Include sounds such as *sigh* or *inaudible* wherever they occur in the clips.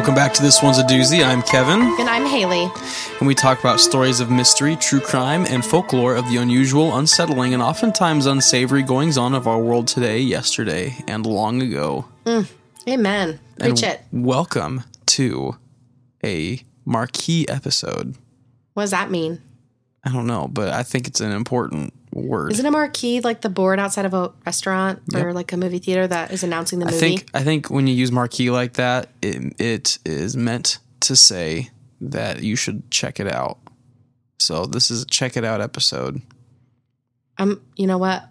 Welcome back to This One's a Doozy. I'm Kevin, And I'm Haley. and we talk about stories of mystery, true crime, and folklore of the unusual, unsettling, and oftentimes unsavory goings on of our world today, yesterday, and long ago. Mm. Amen. Preach and it. Welcome to a marquee episode. What does that mean? I don't know, but I think it's an important word. Isn't a marquee like the board outside of a restaurant or like a movie theater that is announcing the movie? I think I think when you use marquee like that, it, it is meant to say that you should check it out. So this is a check it out episode. I'm. You know what?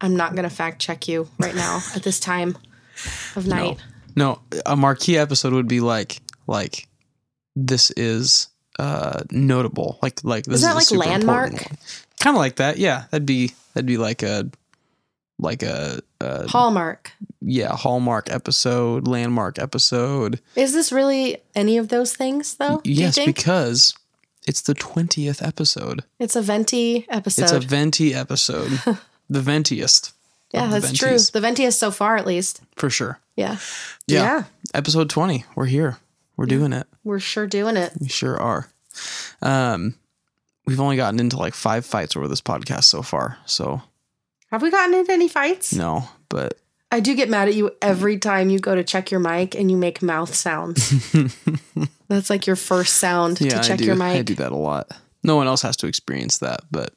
I'm not gonna fact check you right now at this time of *laughs* night. No, a marquee episode would be like like this is uh notable. Like like this Is that like landmark? Kind of like that. Yeah, that'd be that'd be like a like a, a Hallmark. yeah hallmark episode, landmark episode. Is this really any of those things though? yes, because it's the twentieth episode. it's a venti episode. It's a venti episode, *laughs* the ventiest. yeah, that's true. The ventiest so far, at least. for sure. Yeah. Yeah. yeah. Episode twenty. We're here. We're doing it. We're sure doing it. We sure are. Um, we've only gotten into like five fights over this podcast so far. So Have we gotten into any fights? no, but I do get mad at you every time you go to check your mic and you make mouth sounds. *laughs* That's like your first sound yeah, to check your mic. I do that a lot. No one else has to experience that, but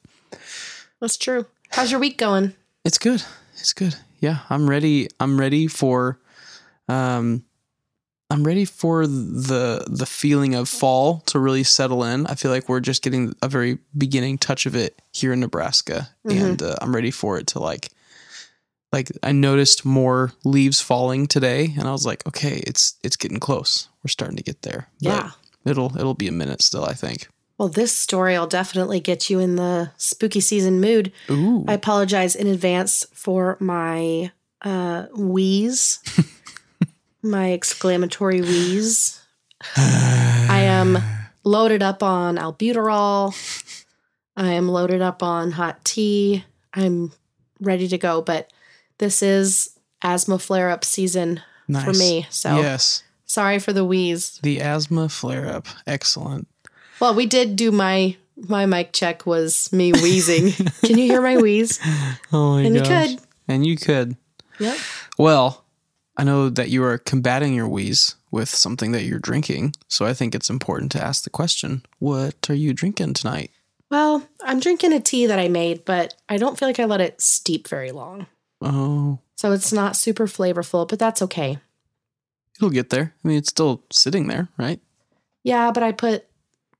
That's true. How's your week going? it's good. It's good. Yeah, I'm ready. I'm ready for, um, I'm ready for the the feeling of fall to really settle in. I feel like we're just getting a very beginning touch of it here in Nebraska, Mm-hmm. and uh, I'm ready for it to like, like I noticed more leaves falling today, and I was like, okay, it's it's getting close. We're starting to get there. But Yeah. it'll it'll be a minute still. I think. Well, this story will definitely get you in the spooky season mood. Ooh, I apologize in advance for my uh, wheeze, *laughs* my exclamatory wheeze. I am loaded up on albuterol. I am loaded up on hot tea. I'm ready to go, but this is asthma flare up season nice. for me. So yes, sorry for the wheeze. the asthma flare up. Excellent. Well, we did do my my mic check was me wheezing. *laughs* Can you hear my wheeze? Oh my And you could. And you could. Yep. Well, I know that you are combating your wheeze with something that you're drinking, so I think it's important to ask the question: What are you drinking tonight? Well, I'm drinking a tea that I made, but I don't feel like I let it steep very long. Oh, So it's not super flavorful, but that's okay. it'll get there. I mean, it's still sitting there, right? Yeah, but I put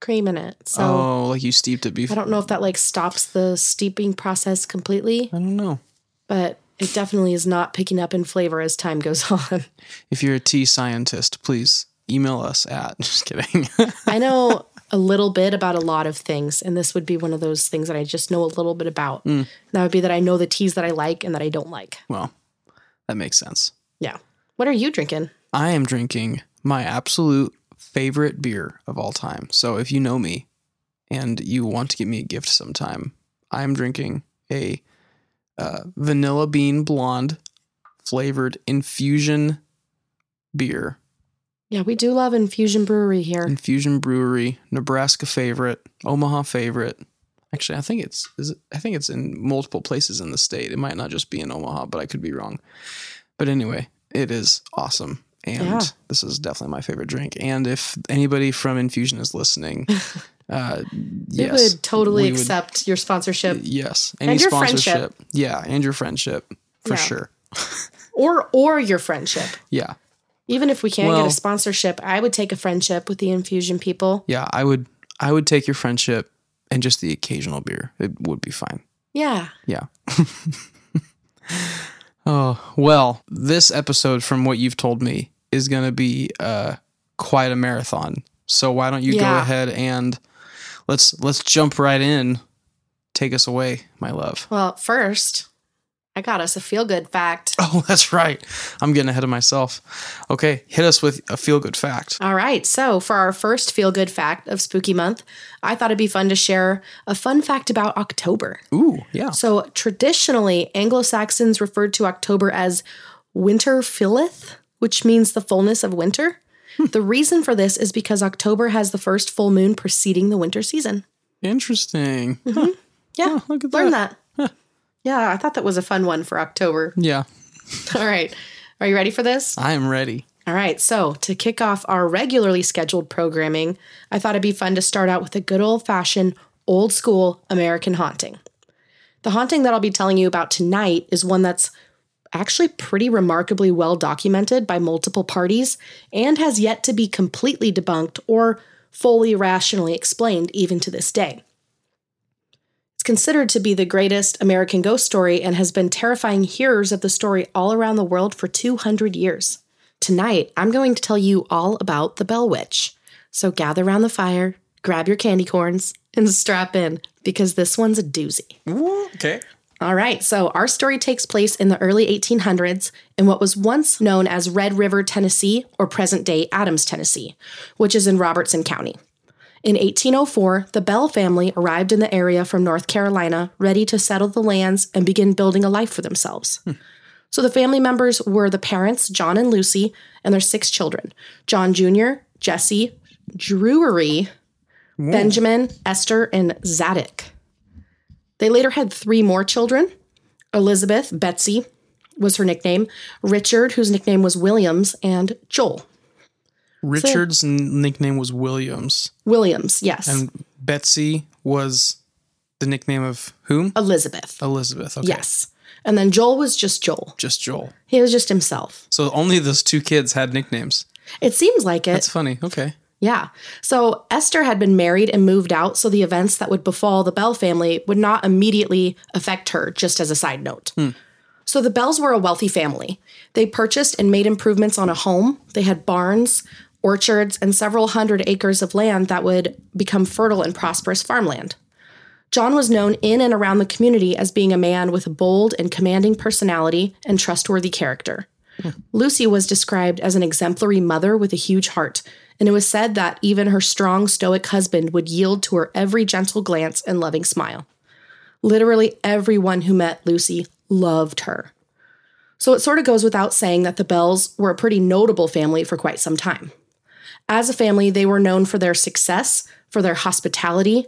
cream in it. So oh, like you steeped it before. I don't know if that like stops the steeping process completely, I don't know. but it definitely is not picking up in flavor as time goes *laughs* on. If you're a tea scientist, please email us at. *laughs* Just kidding. I *laughs* know a little bit about a lot of things, and this would be one of those things that I just know a little bit about. Mm. That would be that I know the teas that I like and that I don't like. well, that makes sense. Yeah. What are you drinking? I am drinking my absolute favorite beer of all time. So if you know me and you want to give me a gift sometime, I'm drinking a uh, vanilla bean blonde flavored infusion beer. Yeah, we do love Infusion Brewery here. Infusion Brewery, Nebraska favorite, Omaha favorite. Actually, I think it's is it, I think it's in multiple places in the state. It might not just be in Omaha, but I could be wrong. But anyway, it is awesome. and Yeah. this is definitely my favorite drink. And if anybody from Infusion is listening, *laughs* uh, We would totally we would- accept your sponsorship Yes, any And your sponsorship, friendship. yeah, and your friendship for Yeah. sure. *laughs* or or your friendship. Yeah, Even if we can't get a sponsorship, I would take a friendship with the infusion people. yeah, I would, I would take your friendship and just the occasional beer. It would be fine. Yeah. Yeah. *laughs* oh, well, this episode, from what you've told me, is going to be uh, quite a marathon. So why don't you go ahead and let's let's jump right in. Take us away, my love. Well, first, I got us a feel good fact. *laughs* Oh, that's right. I'm getting ahead of myself. Okay, hit us with a feel good fact. All right. So, for our first feel good fact of Spooky Month, I thought it'd be fun to share a fun fact about October. Ooh, yeah. So, traditionally, Anglo Saxons referred to October as Winterfylleth, which means the fullness of winter. The reason for this is because October has the first full moon preceding the winter season. Interesting. Mm-hmm. Yeah, Oh, look at learn that. that. Yeah, I thought that was a fun one for October. Yeah, *laughs* All right. Are you ready for this? I am ready. All right, so to kick off our regularly scheduled programming, I thought it'd be fun to start out with a good old fashioned, old school American haunting. The haunting that I'll be telling you about tonight is one that's actually pretty remarkably well documented by multiple parties and has yet to be completely debunked or fully rationally explained even to this day. It's considered to be the greatest American ghost story and has been terrifying hearers of the story all around the world for 200 years. Tonight, I'm going to tell you all about the Bell Witch. So gather around the fire, grab your candy corns, and strap in because this one's a doozy. Okay. All right, so our story takes place in the early 1800s in what was once known as Red River, Tennessee, or present day Adams, Tennessee, which is in Robertson County. In 1804, the Bell family arrived in the area from North Carolina, ready to settle the lands and begin building a life for themselves. Hmm. So the family members were the parents, John and Lucy, and their six children John Jr., Jesse, Drury, Benjamin, Esther, and Zadok. They later had three more children Elizabeth, Betsy was her nickname, Richard, whose nickname was Williams, and Joel. Richard's n- nickname was Williams, Williams, yes. and Betsy was the nickname of whom? Elizabeth, Elizabeth. Okay. yes. And then Joel was just Joel. Just Joel. He was just himself. So only those two kids had nicknames. It seems like it. That's funny. Okay. Yeah. So Esther had been married and moved out, so the events that would befall the Bell family would not immediately affect her, just as a side note. Hmm. So the Bells were a wealthy family. They purchased and made improvements on a home. They had barns, orchards, and several hundred acres of land that would become fertile and prosperous farmland. John was known in and around the community as being a man with a bold and commanding personality and trustworthy character. Hmm. Lucy was described as an exemplary mother with a huge heart, and it was said that even her strong, stoic husband would yield to her every gentle glance and loving smile. Literally everyone who met Lucy loved her. So it sort of goes without saying that the Bells were a pretty notable family for quite some time. As a family, they were known for their success, for their hospitality.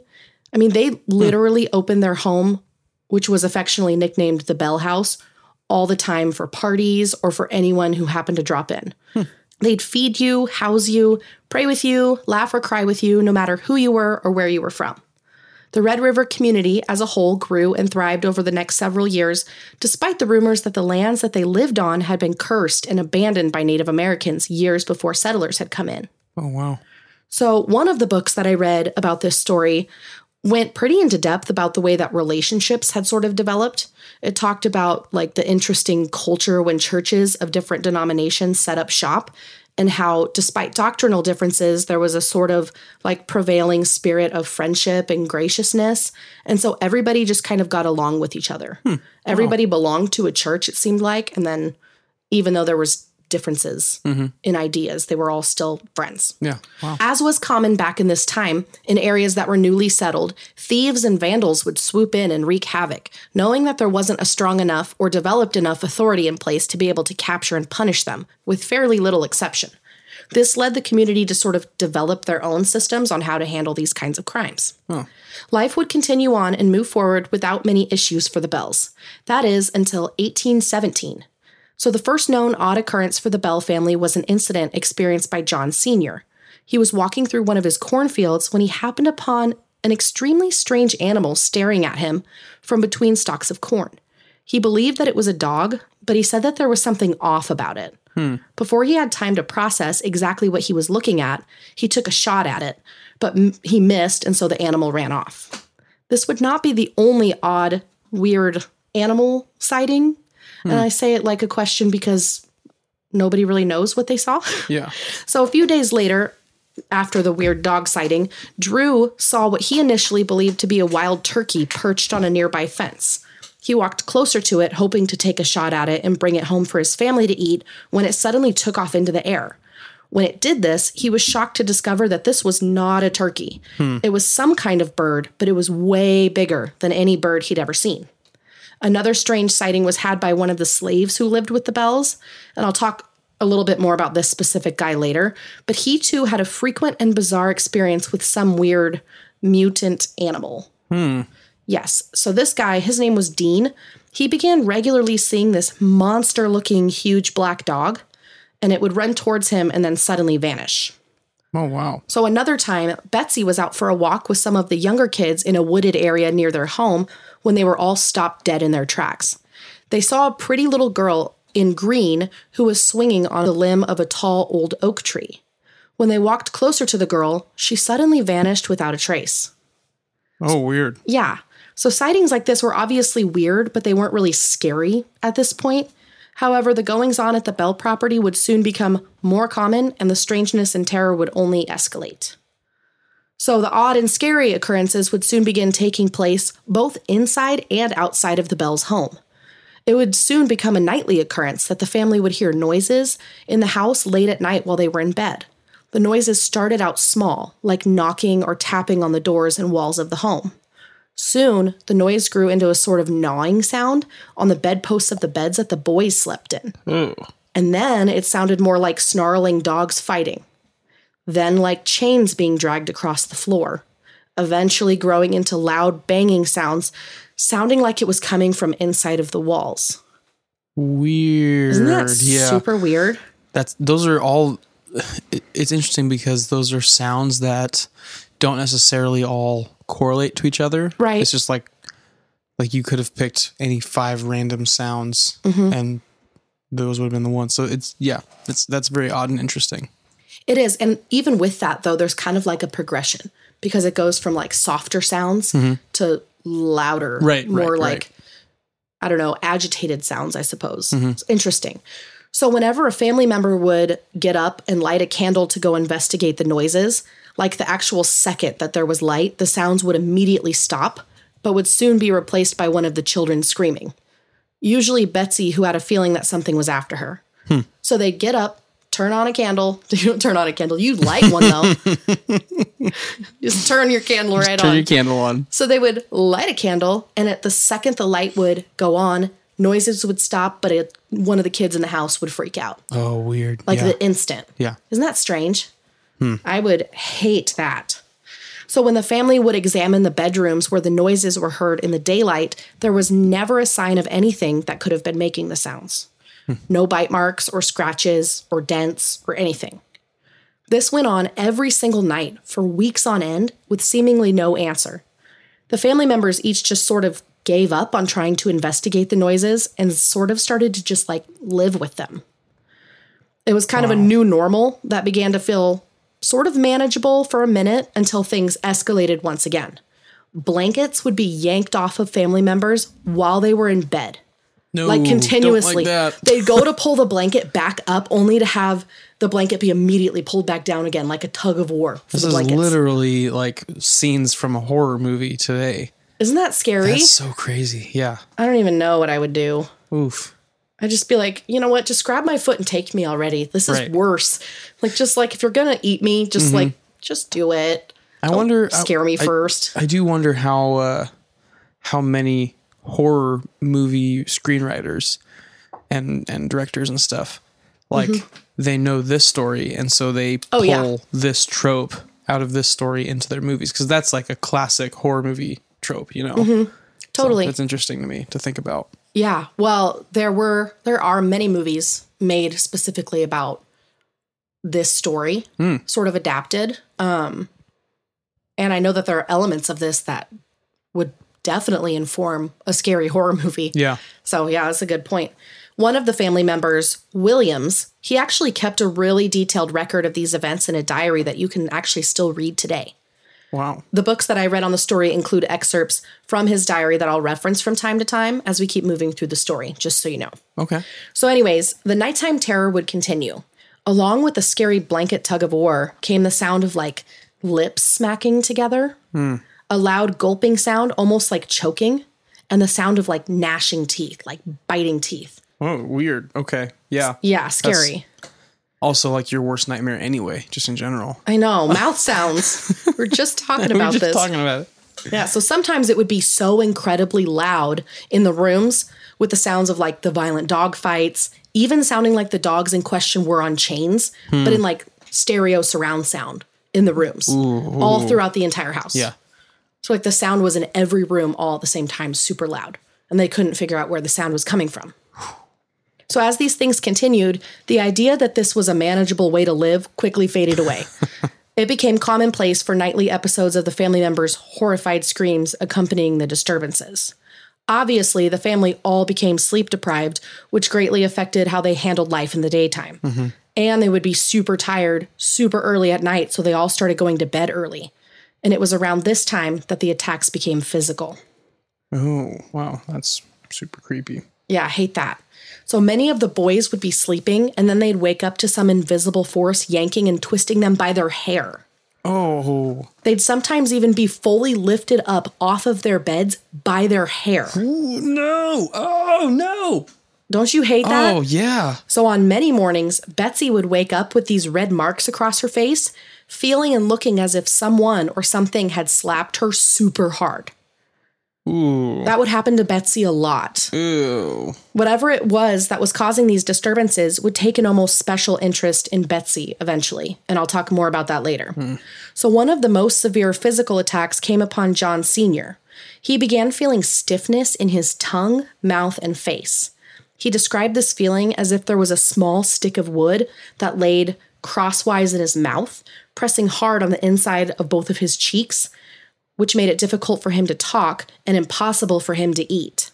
I mean, they hmm. literally opened their home, which was affectionately nicknamed the Bell House, all the time for parties or for anyone who happened to drop in. Hmm. They'd feed you, house you, pray with you, laugh or cry with you, no matter who you were or where you were from. The Red River community as a whole grew and thrived over the next several years, despite the rumors that the lands that they lived on had been cursed and abandoned by Native Americans years before settlers had come in. Oh wow. So, one of the books that I read about this story went pretty into depth about the way that relationships had sort of developed. It talked about like the interesting culture when churches of different denominations set up shop and how despite doctrinal differences there was a sort of like prevailing spirit of friendship and graciousness and so everybody just kind of got along with each other. Hmm. Everybody belonged to a church it seemed like and then even though there was differences mm-hmm. in ideas they were all still friends. Yeah. Wow. As was common back in this time, in areas that were newly settled, thieves and vandals would swoop in and wreak havoc, knowing that there wasn't a strong enough or developed enough authority in place to be able to capture and punish them, with fairly little exception. This led the community to sort of develop their own systems on how to handle these kinds of crimes. Life would continue on and move forward without many issues for the Bells. That is until 1817. So, the first known odd occurrence for the Bell family was an incident experienced by John Sr. He was walking through one of his cornfields when he happened upon an extremely strange animal staring at him from between stalks of corn. He believed that it was a dog, but he said that there was something off about it. Hmm. Before he had time to process exactly what he was looking at, he took a shot at it, but m- he missed, and so the animal ran off. This would not be the only odd, weird animal sighting. And I say it like a question because nobody really knows what they saw. *laughs* Yeah. So a few days later, after the weird dog sighting, Drew saw what he initially believed to be a wild turkey perched on a nearby fence. He walked closer to it, hoping to take a shot at it and bring it home for his family to eat, when it suddenly took off into the air. When it did this, he was shocked to discover that this was not a turkey. Hmm. It was some kind of bird, but it was way bigger than any bird he'd ever seen. Another strange sighting was had by one of the slaves who lived with the Bells, and I'll talk a little bit more about this specific guy later, but he too had a frequent and bizarre experience with some weird mutant animal. Hmm. Yes, so this guy, his name was Dean. He began regularly seeing this monster looking huge black dog, and it would run towards him and then suddenly vanish. Oh wow. So another time, Betsy was out for a walk with some of the younger kids in a wooded area near their home when they were all stopped dead in their tracks. They saw a pretty little girl in green who was swinging on the limb of a tall old oak tree. When they walked closer to the girl, she suddenly vanished without a trace. Oh weird. Yeah. So sightings like this were obviously weird, but they weren't really scary at this point. However, the goings on at the Bell property would soon become more common and the strangeness and terror would only escalate. So the odd and scary occurrences would soon begin taking place both inside and outside of the Bell's home. It would soon become a nightly occurrence that the family would hear noises in the house late at night while they were in bed. The noises started out small, like knocking or tapping on the doors and walls of the home. Soon, the noise grew into a sort of gnawing sound on the bedposts of the beds that the boys slept in. Hmm. And then it sounded more like snarling dogs fighting. Then, like chains being dragged across the floor, eventually growing into loud banging sounds, sounding like it was coming from inside of the walls. Weird. Isn't that yeah. super weird? That's those are all *sighs* it's interesting because those are sounds that don't necessarily all correlate to each other. Right. It's just like like you could have picked any five random sounds Mm-hmm. and those would have been the ones. So it's yeah, it's that's very odd and interesting. It is. And even with that, though, there's kind of like a progression because it goes from like softer sounds to louder, Mm-hmm. Right, more right, like, right. I don't know, agitated sounds, I suppose. Mm-hmm. It's interesting. So, whenever a family member would get up and light a candle to go investigate the noises, like the actual second that there was light, the sounds would immediately stop, but would soon be replaced by one of the children screaming. Usually, Betsy, who had a feeling that something was after her. Hmm. So they'd get up, turn on a candle. *laughs* You don't turn on a candle, you light one though. *laughs* Just turn your candle right Turn on. Turn your candle on. So they would light a candle, and at the second the light would go on, noises would stop, but it, one of the kids in the house would freak out, Oh, weird. like yeah. the instant. yeah. Isn't that strange? Hmm. I would hate that. So when the family would examine the bedrooms where the noises were heard in the daylight, there was never a sign of anything that could have been making the sounds. *laughs* No bite marks or scratches or dents or anything. This went on every single night for weeks on end with seemingly no answer. The family members each just sort of gave up on trying to investigate the noises and sort of started to just like live with them. It was kind of a new normal that began to feel sort of manageable for a minute until things escalated once again. Blankets would be yanked off of family members while they were in bed, No, like don't continuously. that. They'd go to *laughs* pull the blanket back up only to have the blanket be immediately pulled back down again, like a tug of war for This the is blankets. literally like scenes from a horror movie today. Isn't that scary? That's so crazy. Yeah. I don't even know what I would do. Oof. I'd just be like, you know what? Just grab my foot and take me already. This is Right. Mm-hmm. worse. Like, just like if you're gonna eat me, just like, just do it. I wonder. Scare me I- first. I do wonder how uh, how many horror movie screenwriters and and directors and stuff like they know this story and so they pull Mm-hmm. Oh, yeah. this trope out of this story into their movies because that's like a classic horror movie trope, you know. So totally. it's interesting to me to think about. Yeah. Well, there were there are many movies made specifically about this story, Hmm. sort of adapted. Um and I know that there are elements of this that would definitely inform a scary horror movie. Yeah. So, yeah, that's a good point. One of the family members, Williams, he actually kept a really detailed record of these events in a diary that you can actually still read today. Wow. The books that I read on the story include excerpts from his diary that I'll reference from time to time as we keep moving through the story, just so you know. Okay. So, anyways, the nighttime terror would continue. Along with the scary blanket tug of war came the sound of like lips smacking together, hmm. A loud gulping sound, almost like choking, and the sound of like gnashing teeth, like biting teeth. Oh, weird. Okay. Yeah. Yeah, scary. Also, like your worst nightmare anyway, just in general. I know. Mouth sounds. *laughs* We're just talking about just this. talking about it. Yeah, so sometimes it would be so incredibly loud in the rooms with the sounds of like the violent dog fights, even sounding like the dogs in question were on chains, but hmm. in like stereo surround sound in the rooms, all throughout the entire house. Yeah. So like the sound was in every room all at the same time, super loud, and they couldn't figure out where the sound was coming from. So as these things continued, the idea that this was a manageable way to live quickly faded away. *laughs* it became commonplace for nightly episodes of the family members' horrified screams accompanying the disturbances. Obviously, the family all became sleep deprived, which greatly affected how they handled life in the daytime. Mm-hmm. And they would be super tired super early at night, so they all started going to bed early. And it was around this time that the attacks became physical. Oh, wow. That's super creepy. Yeah, I hate that. So many of the boys would be sleeping, and then they'd wake up to some invisible force yanking and twisting them by their hair. Oh. They'd sometimes even be fully lifted up off of their beds by their hair. Ooh, no. Oh, no. Don't you hate that? Oh, yeah. So on many mornings, Betsy would wake up with these red marks across her face, feeling and looking as if someone or something had slapped her super hard. Ooh. That would happen to Betsy a lot. Ew. Whatever it was that was causing these disturbances would take an almost special interest in Betsy eventually, and I'll talk more about that later. Hmm. So, one of the most severe physical attacks came upon John Sr. He began feeling stiffness in his tongue, mouth, and face. He described this feeling as if there was a small stick of wood that laid crosswise in his mouth, pressing hard on the inside of both of his cheeks, which made it difficult for him to talk and impossible for him to eat.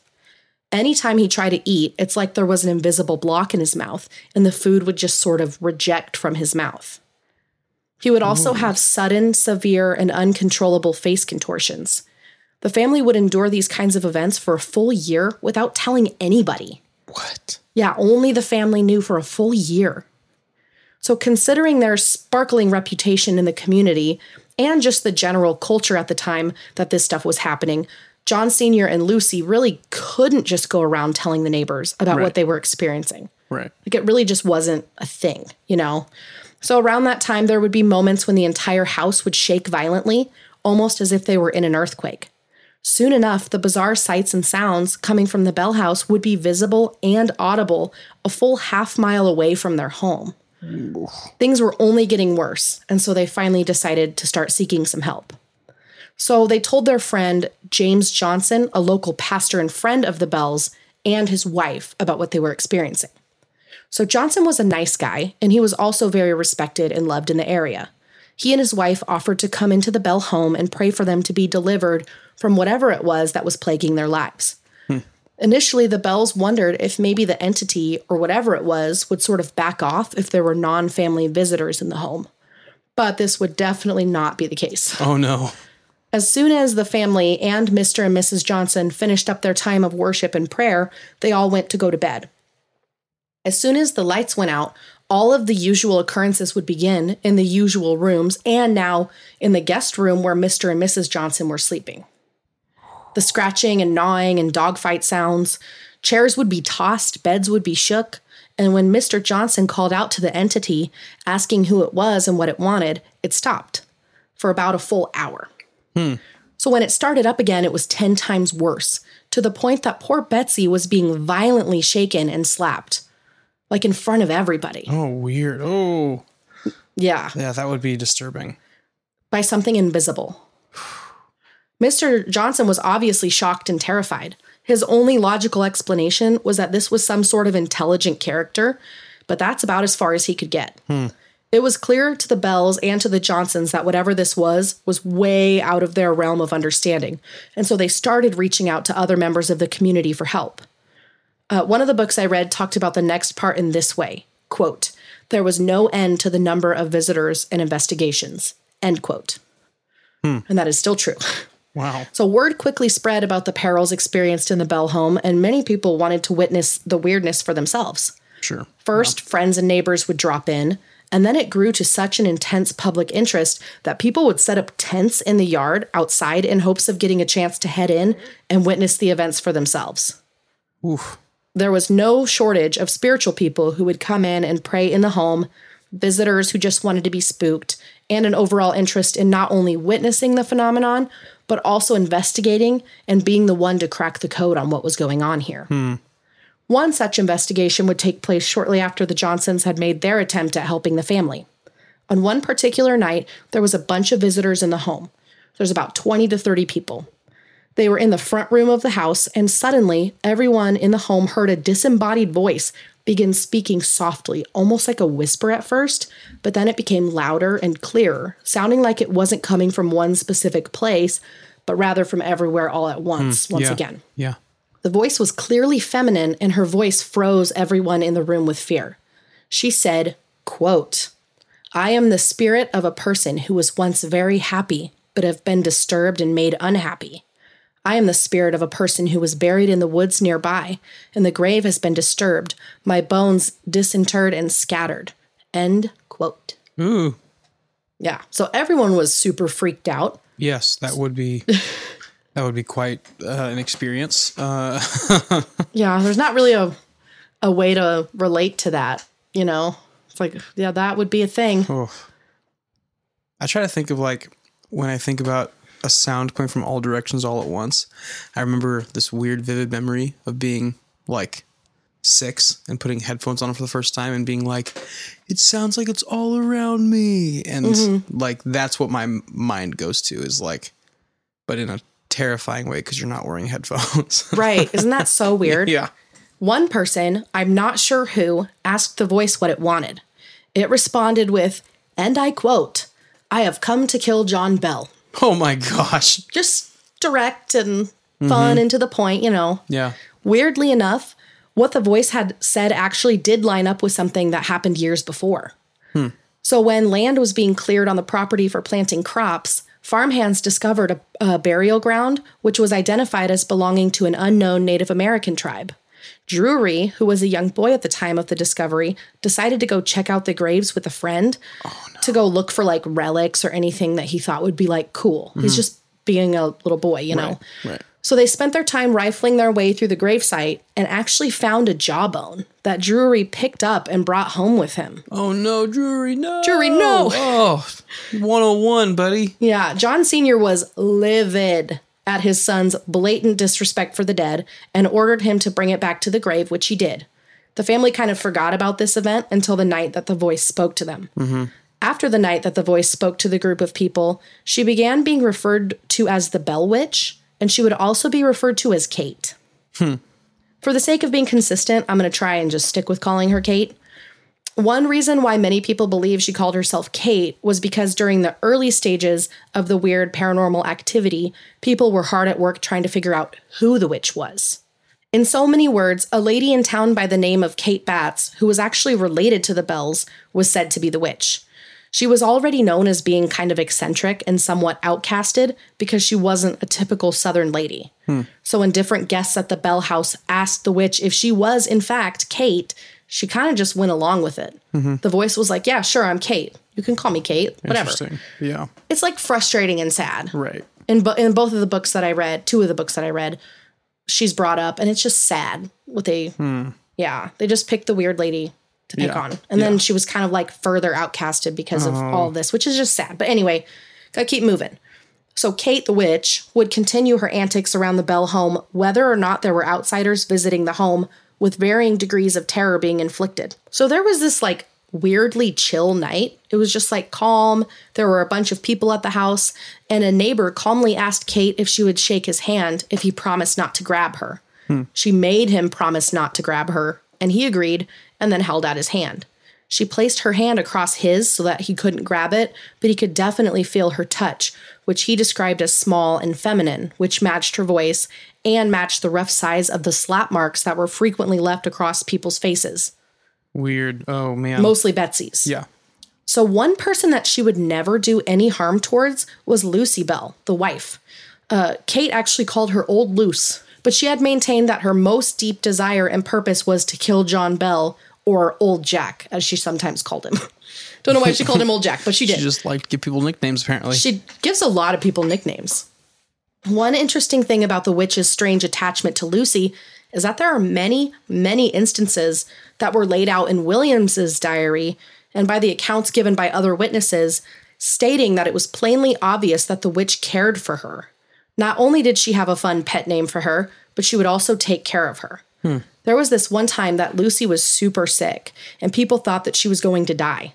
Anytime he tried to eat, it's like there was an invisible block in his mouth and the food would just sort of reject from his mouth. He would also have sudden, severe, and uncontrollable face contortions. The family would endure these kinds of events for a full year without telling anybody. What? Yeah, only the family knew for a full year. So, considering their sparkling reputation in the community and just the general culture at the time that this stuff was happening, John Sr. and Lucy really couldn't just go around telling the neighbors about Right. what they were experiencing. Right. Like, it really just wasn't a thing, you know? So, around that time, there would be moments when the entire house would shake violently, almost as if they were in an earthquake. Soon enough, the bizarre sights and sounds coming from the Bell House would be visible and audible a full half mile away from their home. Things were only getting worse, and so they finally decided to start seeking some help. So they told their friend James Johnson, a local pastor and friend of the Bells, and his wife about what they were experiencing. So Johnson was a nice guy, and he was also very respected and loved in the area. He and his wife offered to come into the Bell home and pray for them to be delivered from whatever it was that was plaguing their lives. Initially, the Bells wondered if maybe the entity or whatever it was would sort of back off if there were non family visitors in the home. But this would definitely not be the case. Oh, no. As soon as the family and Mr. and Mrs. Johnson finished up their time of worship and prayer, they all went to go to bed. As soon as the lights went out, all of the usual occurrences would begin in the usual rooms and now in the guest room where Mr. and Mrs. Johnson were sleeping. The scratching and gnawing and dogfight sounds, chairs would be tossed, beds would be shook, and when Mr. Johnson called out to the entity, asking who it was and what it wanted, it stopped for about a full hour. Hmm. So when it started up again, it was 10 times worse, to the point that poor Betsy was being violently shaken and slapped, like in front of everybody. Oh, weird. Oh. Yeah, Yeah, that would be disturbing. by something invisible. Mr. Johnson was obviously shocked and terrified. His only logical explanation was that this was some sort of intelligent character, but that's about as far as he could get. It was clear to the Bells and to the Johnsons that whatever this was was way out of their realm of understanding, and so they started reaching out to other members of the community for help. Uh, one of the books I read talked about the next part in this way quote, There was no end to the number of visitors and investigations. End quote. And that is still true. *laughs* Wow. So word quickly spread about the perils experienced in the Bell home, and many people wanted to witness the weirdness for themselves. Sure. First, friends and neighbors would drop in, and then it grew to such an intense public interest that people would set up tents in the yard outside in hopes of getting a chance to head in and witness the events for themselves. Oof. There was no shortage of spiritual people who would come in and pray in the home, visitors who just wanted to be spooked, and an overall interest in not only witnessing the phenomenon, but also investigating and being the one to crack the code on what was going on here. Hmm. One such investigation would take place shortly after the Johnsons had made their attempt at helping the family. On one particular night, there was a bunch of visitors in the home. There's about 20 to 30 people. They were in the front room of the house, and suddenly everyone in the home heard a disembodied voice begin speaking softly, almost like a whisper at first, but then it became louder and clearer, sounding like it wasn't coming from one specific place, but rather from everywhere all at once, hmm, once yeah. again. Yeah. The voice was clearly feminine, and her voice froze everyone in the room with fear. She said, quote, I am the spirit of a person who was once very happy, but have been disturbed and made unhappy. I am the spirit of a person who was buried in the woods nearby, and the grave has been disturbed, my bones disinterred and scattered. End quote. Ooh. Yeah. So everyone was super freaked out. Yes, that would be *laughs* that would be quite uh, an experience. Uh, *laughs* Yeah, there's not really a a way to relate to that, you know. It's like, yeah, that would be a thing. oh. I try to think of like when I think about a sound coming from all directions all at once. I remember this weird, vivid memory of being like six and putting headphones on for the first time and being like, "It sounds like it's all around me," and mm-hmm. like that's what my mind goes to is like, but in a terrifying way because you're not wearing headphones. *laughs* Right. Isn't that so *laughs* weird? yeah. One person, I'm not sure who, asked the voice what it wanted. It responded with, and I quote, I have come to kill John Bell. Oh my gosh. Just direct and fun mm-hmm. and to the point, you know. Yeah. Weirdly enough, what the voice had said actually did line up with something that happened years before. Hmm. So, when land was being cleared on the property for planting crops, farmhands discovered a, a burial ground which was identified as belonging to an unknown Native American tribe. Drury, who was a young boy at the time of the discovery, decided to go check out the graves with a friend oh, to go look for like relics or anything that he thought would be like cool. He's mm-hmm. just being a little boy, you know. Right. So they spent their time rifling their way through the gravesite and actually found a jawbone that Drury picked up and brought home with him. Oh no, Drury, no. Drury, no. Oh, 101, buddy. Yeah, John Sr. was livid at his son's blatant disrespect for the dead and ordered him to bring it back to the grave, which he did. The family kind of forgot about this event until the night that the voice spoke to them. Mm-hmm. After the night that the voice spoke to the group of people, she began being referred to as the Bell Witch, and she would also be referred to as Kate. Hmm. For the sake of being consistent, I'm going to try and just stick with calling her Kate. One reason why many people believe she called herself Kate was because during the early stages of the weird paranormal activity, people were hard at work trying to figure out who the witch was. In so many words, a lady in town by the name of Kate Batts, who was actually related to the Bells, was said to be the witch. She was already known as being kind of eccentric and somewhat outcasted because she wasn't a typical Southern lady. Hmm. So when different guests at the Bell House asked the witch if she was, in fact, Kate, she kind of just went along with it. Mm-hmm. The voice was like, Yeah, sure, I'm Kate. You can call me Kate, whatever. Interesting. Yeah. It's like frustrating and sad. Right. In, bo- in both of the books that I read, two of the books that I read, she's brought up, and it's just sad what they, hmm. yeah, they just picked the weird lady to pick Yeah. on. And then she was kind of like further outcasted because of all oh. this, which is just sad. But anyway, gotta keep moving. So Kate the witch would continue her antics around the Bell home, whether or not there were outsiders visiting the home, with varying degrees of terror being inflicted. So there was this like weirdly chill night. It was just like calm. There were a bunch of people at the house, and a neighbor calmly asked Kate if she would shake his hand if he promised not to grab her. Hmm. She made him promise not to grab her, and he agreed and then held out his hand. She placed her hand across his so that he couldn't grab it, but he could definitely feel her touch, which he described as small and feminine, which matched her voice and matched the rough size of the slap marks that were frequently left across people's faces, Weird. Oh man. mostly Betsy's. yeah. So, one person that she would never do any harm towards was Lucy Bell, the wife. Uh, Kate actually called her Old Luce, but she had maintained that her most deep desire and purpose was to kill John Bell, or Old Jack, as she sometimes called him. *laughs* Don't know why she called him Old Jack, but she did. She just liked to give people nicknames apparently. She gives a lot of people nicknames. One interesting thing about the witch's strange attachment to Lucy is that there are many, many instances that were laid out in Williams's diary and by the accounts given by other witnesses stating that it was plainly obvious that the witch cared for her. Not only did she have a fun pet name for her, but she would also take care of her. There was this one time that Lucy was super sick and people thought that she was going to die.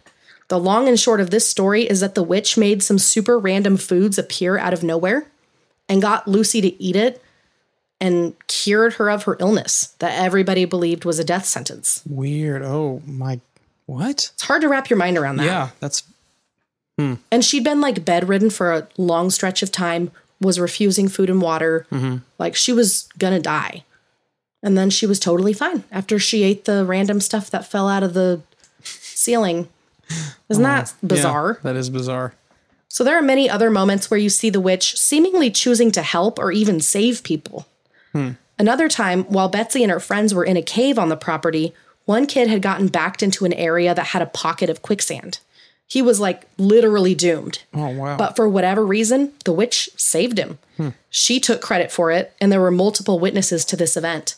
The long and short of this story is that the witch made some super random foods appear out of nowhere and got Lucy to eat it and cured her of her illness that everybody believed was a death sentence. Weird. Oh my. What? It's hard to wrap your mind around that. Yeah, that's hmm. And she'd been like bedridden for a long stretch of time, was refusing food and water. Mm-hmm. Like she was gonna die. And then she was totally fine after she ate the random stuff that fell out of the ceiling. Isn't that yeah, bizarre? that is bizarre. So there are many other moments where you see the witch seemingly choosing to help or even save people. Hmm. Another time, while Betsy and her friends were in a cave on the property, one kid had gotten backed into an area that had a pocket of quicksand. He was like literally doomed. Oh wow. But for whatever reason, the witch saved him. Hmm. She took credit for it, and there were multiple witnesses to this event.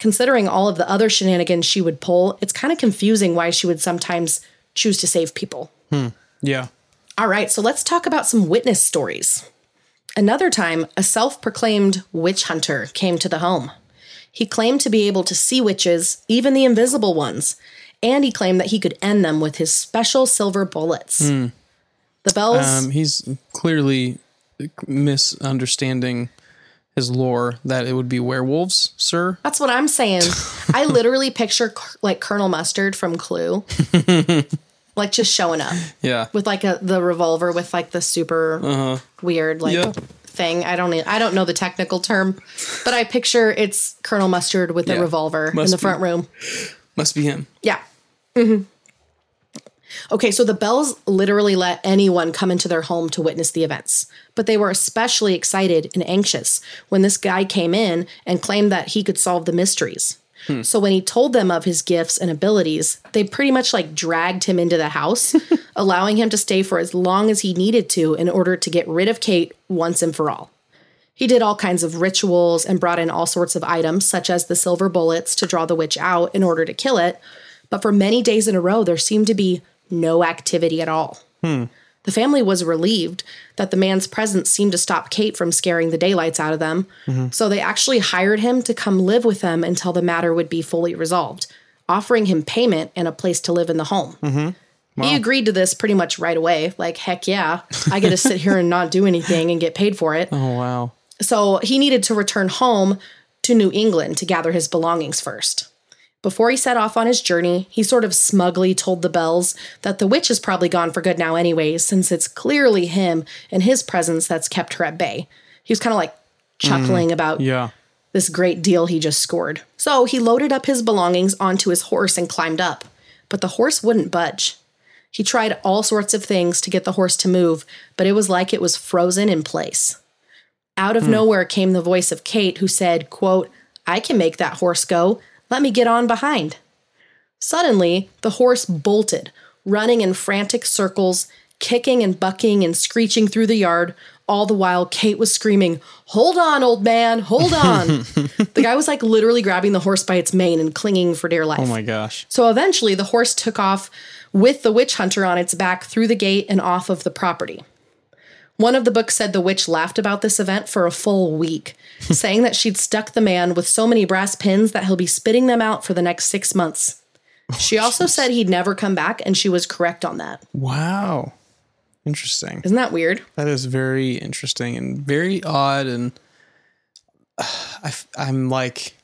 Considering all of the other shenanigans she would pull, it's kind of confusing why she would sometimes choose to save people. yeah. All right, so let's talk about some witness stories. Another time, a self proclaimed witch hunter came to the home. He claimed to be able to see witches, even the invisible ones, and he claimed that he could end them with his special silver bullets. The bells. Um, he's clearly misunderstanding his lore that it would be werewolves, sir. That's what I'm saying. *laughs* I literally picture like Colonel Mustard from Clue, *laughs* like just showing up Yeah. with like a the revolver with like the super weird like Yeah. thing. I don't I don't know the technical term, but I picture it's Colonel Mustard with a Yeah. revolver Must in the be. front room. Must be him. Yeah. Mm-hmm. Okay, so the Bells literally let anyone come into their home to witness the events, but they were especially excited and anxious when this guy came in and claimed that he could solve the mysteries. Hmm. So when he told them of his gifts and abilities, they pretty much like dragged him into the house, *laughs* allowing him to stay for as long as he needed to in order to get rid of Kate once and for all. He did all kinds of rituals and brought in all sorts of items, such as the silver bullets to draw the witch out in order to kill it. But for many days in a row, there seemed to be no activity at all. Hmm. The family was relieved that the man's presence seemed to stop Kate from scaring the daylights out of them. Mm-hmm. So they actually hired him to come live with them until the matter would be fully resolved, offering him payment and a place to live in the home. Mm-hmm. He agreed to this pretty much right away. Like, heck yeah, I get to sit here and not do anything and get paid for it. *laughs* Oh wow. So he needed to return home to New England to gather his belongings first. Before he set off on his journey, he sort of smugly told the Bells that the witch is probably gone for good now, anyways, since it's clearly him and his presence that's kept her at bay. He was kind of like chuckling mm, about Yeah. this great deal he just scored. So he loaded up his belongings onto his horse and climbed up, but the horse wouldn't budge. He tried all sorts of things to get the horse to move, but it was like it was frozen in place. Out of hmm. nowhere came the voice of Kate who said, quote, I can make that horse go. Let me get on behind. Suddenly, the horse bolted, running in frantic circles, kicking and bucking and screeching through the yard, all the while Kate was screaming, Hold on, old man, hold on. *laughs* the guy was like literally grabbing the horse by its mane and clinging for dear life. Oh my gosh. So eventually, the horse took off with the witch hunter on its back through the gate and off of the property. One of the books said the witch laughed about this event for a full week, *laughs* saying that she'd stuck the man with so many brass pins that he'll be spitting them out for the next six months. She also said he'd never come back, and she was correct on that. Wow. Interesting. Isn't that weird? That is very interesting and very odd. And *sighs* I, am like,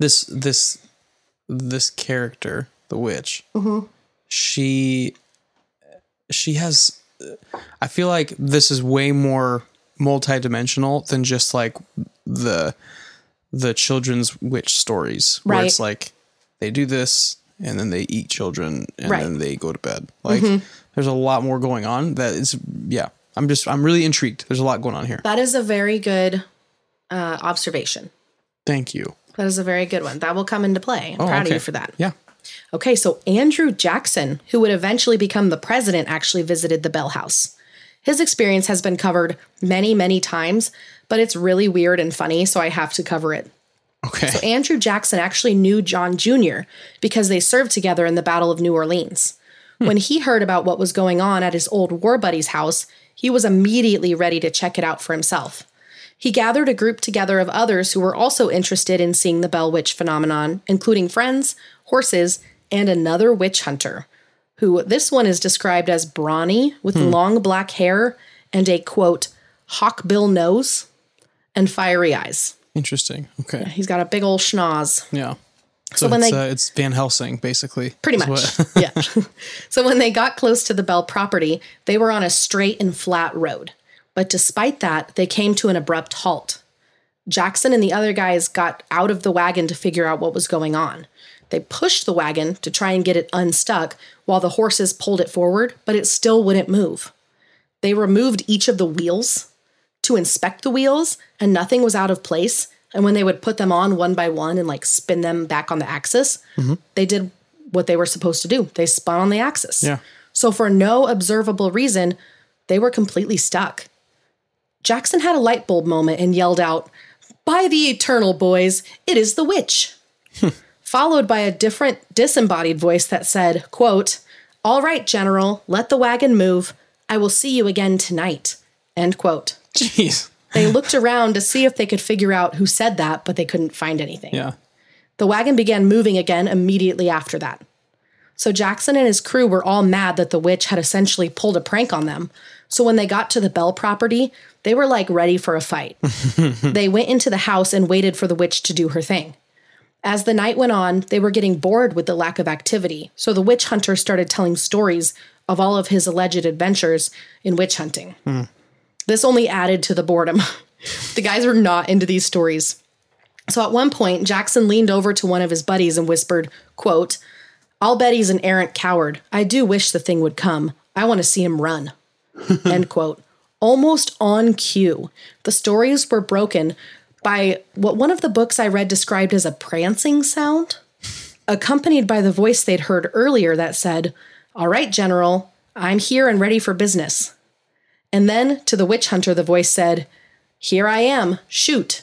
this this this character, the witch, Mm-hmm. she she has. I feel like this is way more multidimensional than just like the the children's witch stories, right. where it's like they do this and then they eat children and Right. Mm-hmm. then they go to bed. Like there's a lot more going on. That is, yeah. I'm just I'm really intrigued. There's a lot going on here. That is a very good uh, observation. Thank you. That is a very good one. That will come into play. I'm Oh, proud of you for that. Yeah. Okay, so Andrew Jackson, who would eventually become the president, actually visited the Bell House. His experience has been covered many, many times, but it's really weird and funny, so I have to cover it. Okay. So Andrew Jackson actually knew John Jr. because they served together in the Battle of New Orleans. Hmm. When he heard about what was going on at his old war buddy's house, he was immediately ready to check it out for himself. He gathered a group together of others who were also interested in seeing the Bell Witch phenomenon, including friends, horses, and another witch hunter, who this one is described as brawny with long black hair and a quote, hawkbill nose and fiery eyes. Interesting. Okay. He's got a big old schnoz. Yeah. So, when it's, they- uh, it's Van Helsing, basically. Pretty much. yeah. *laughs* so when they got close to the Bell property, they were on a straight and flat road. But despite that, they came to an abrupt halt. Jackson and the other guys got out of the wagon to figure out what was going on. They pushed the wagon to try and get it unstuck while the horses pulled it forward, but it still wouldn't move. They removed each of the wheels to inspect the wheels, and nothing was out of place. And when they would put them on one by one and like spin them back on the axis, mm-hmm. they did what they were supposed to do. They spun on the axis. Yeah. So, for no observable reason, they were completely stuck. Jackson had a light bulb moment and yelled out, By the eternal boys, it is the witch. *laughs* Followed by a different disembodied voice that said, quote, All right, General, let the wagon move. I will see you again tonight. End quote. Jeez. They looked around to see if they could figure out who said that, but they couldn't find anything. Yeah. The wagon began moving again immediately after that. So Jackson and his crew were all mad that the witch had essentially pulled a prank on them. So when they got to the Bell property, they were like ready for a fight. *laughs* they went into the house and waited for the witch to do her thing. As the night went on, they were getting bored with the lack of activity. So the witch hunter started telling stories of all of his alleged adventures in witch hunting. Hmm. This only added to the boredom. *laughs* the guys were not into these stories. So at one point, Jackson leaned over to one of his buddies and whispered, quote, I'll bet he's an errant coward. I do wish the thing would come. I want to see him run. *laughs* End quote. Almost on cue, the stories were broken by what one of the books I read described as a prancing sound, accompanied by the voice they'd heard earlier that said, All right, General, I'm here and ready for business. And then to the witch hunter, the voice said, Here I am, shoot.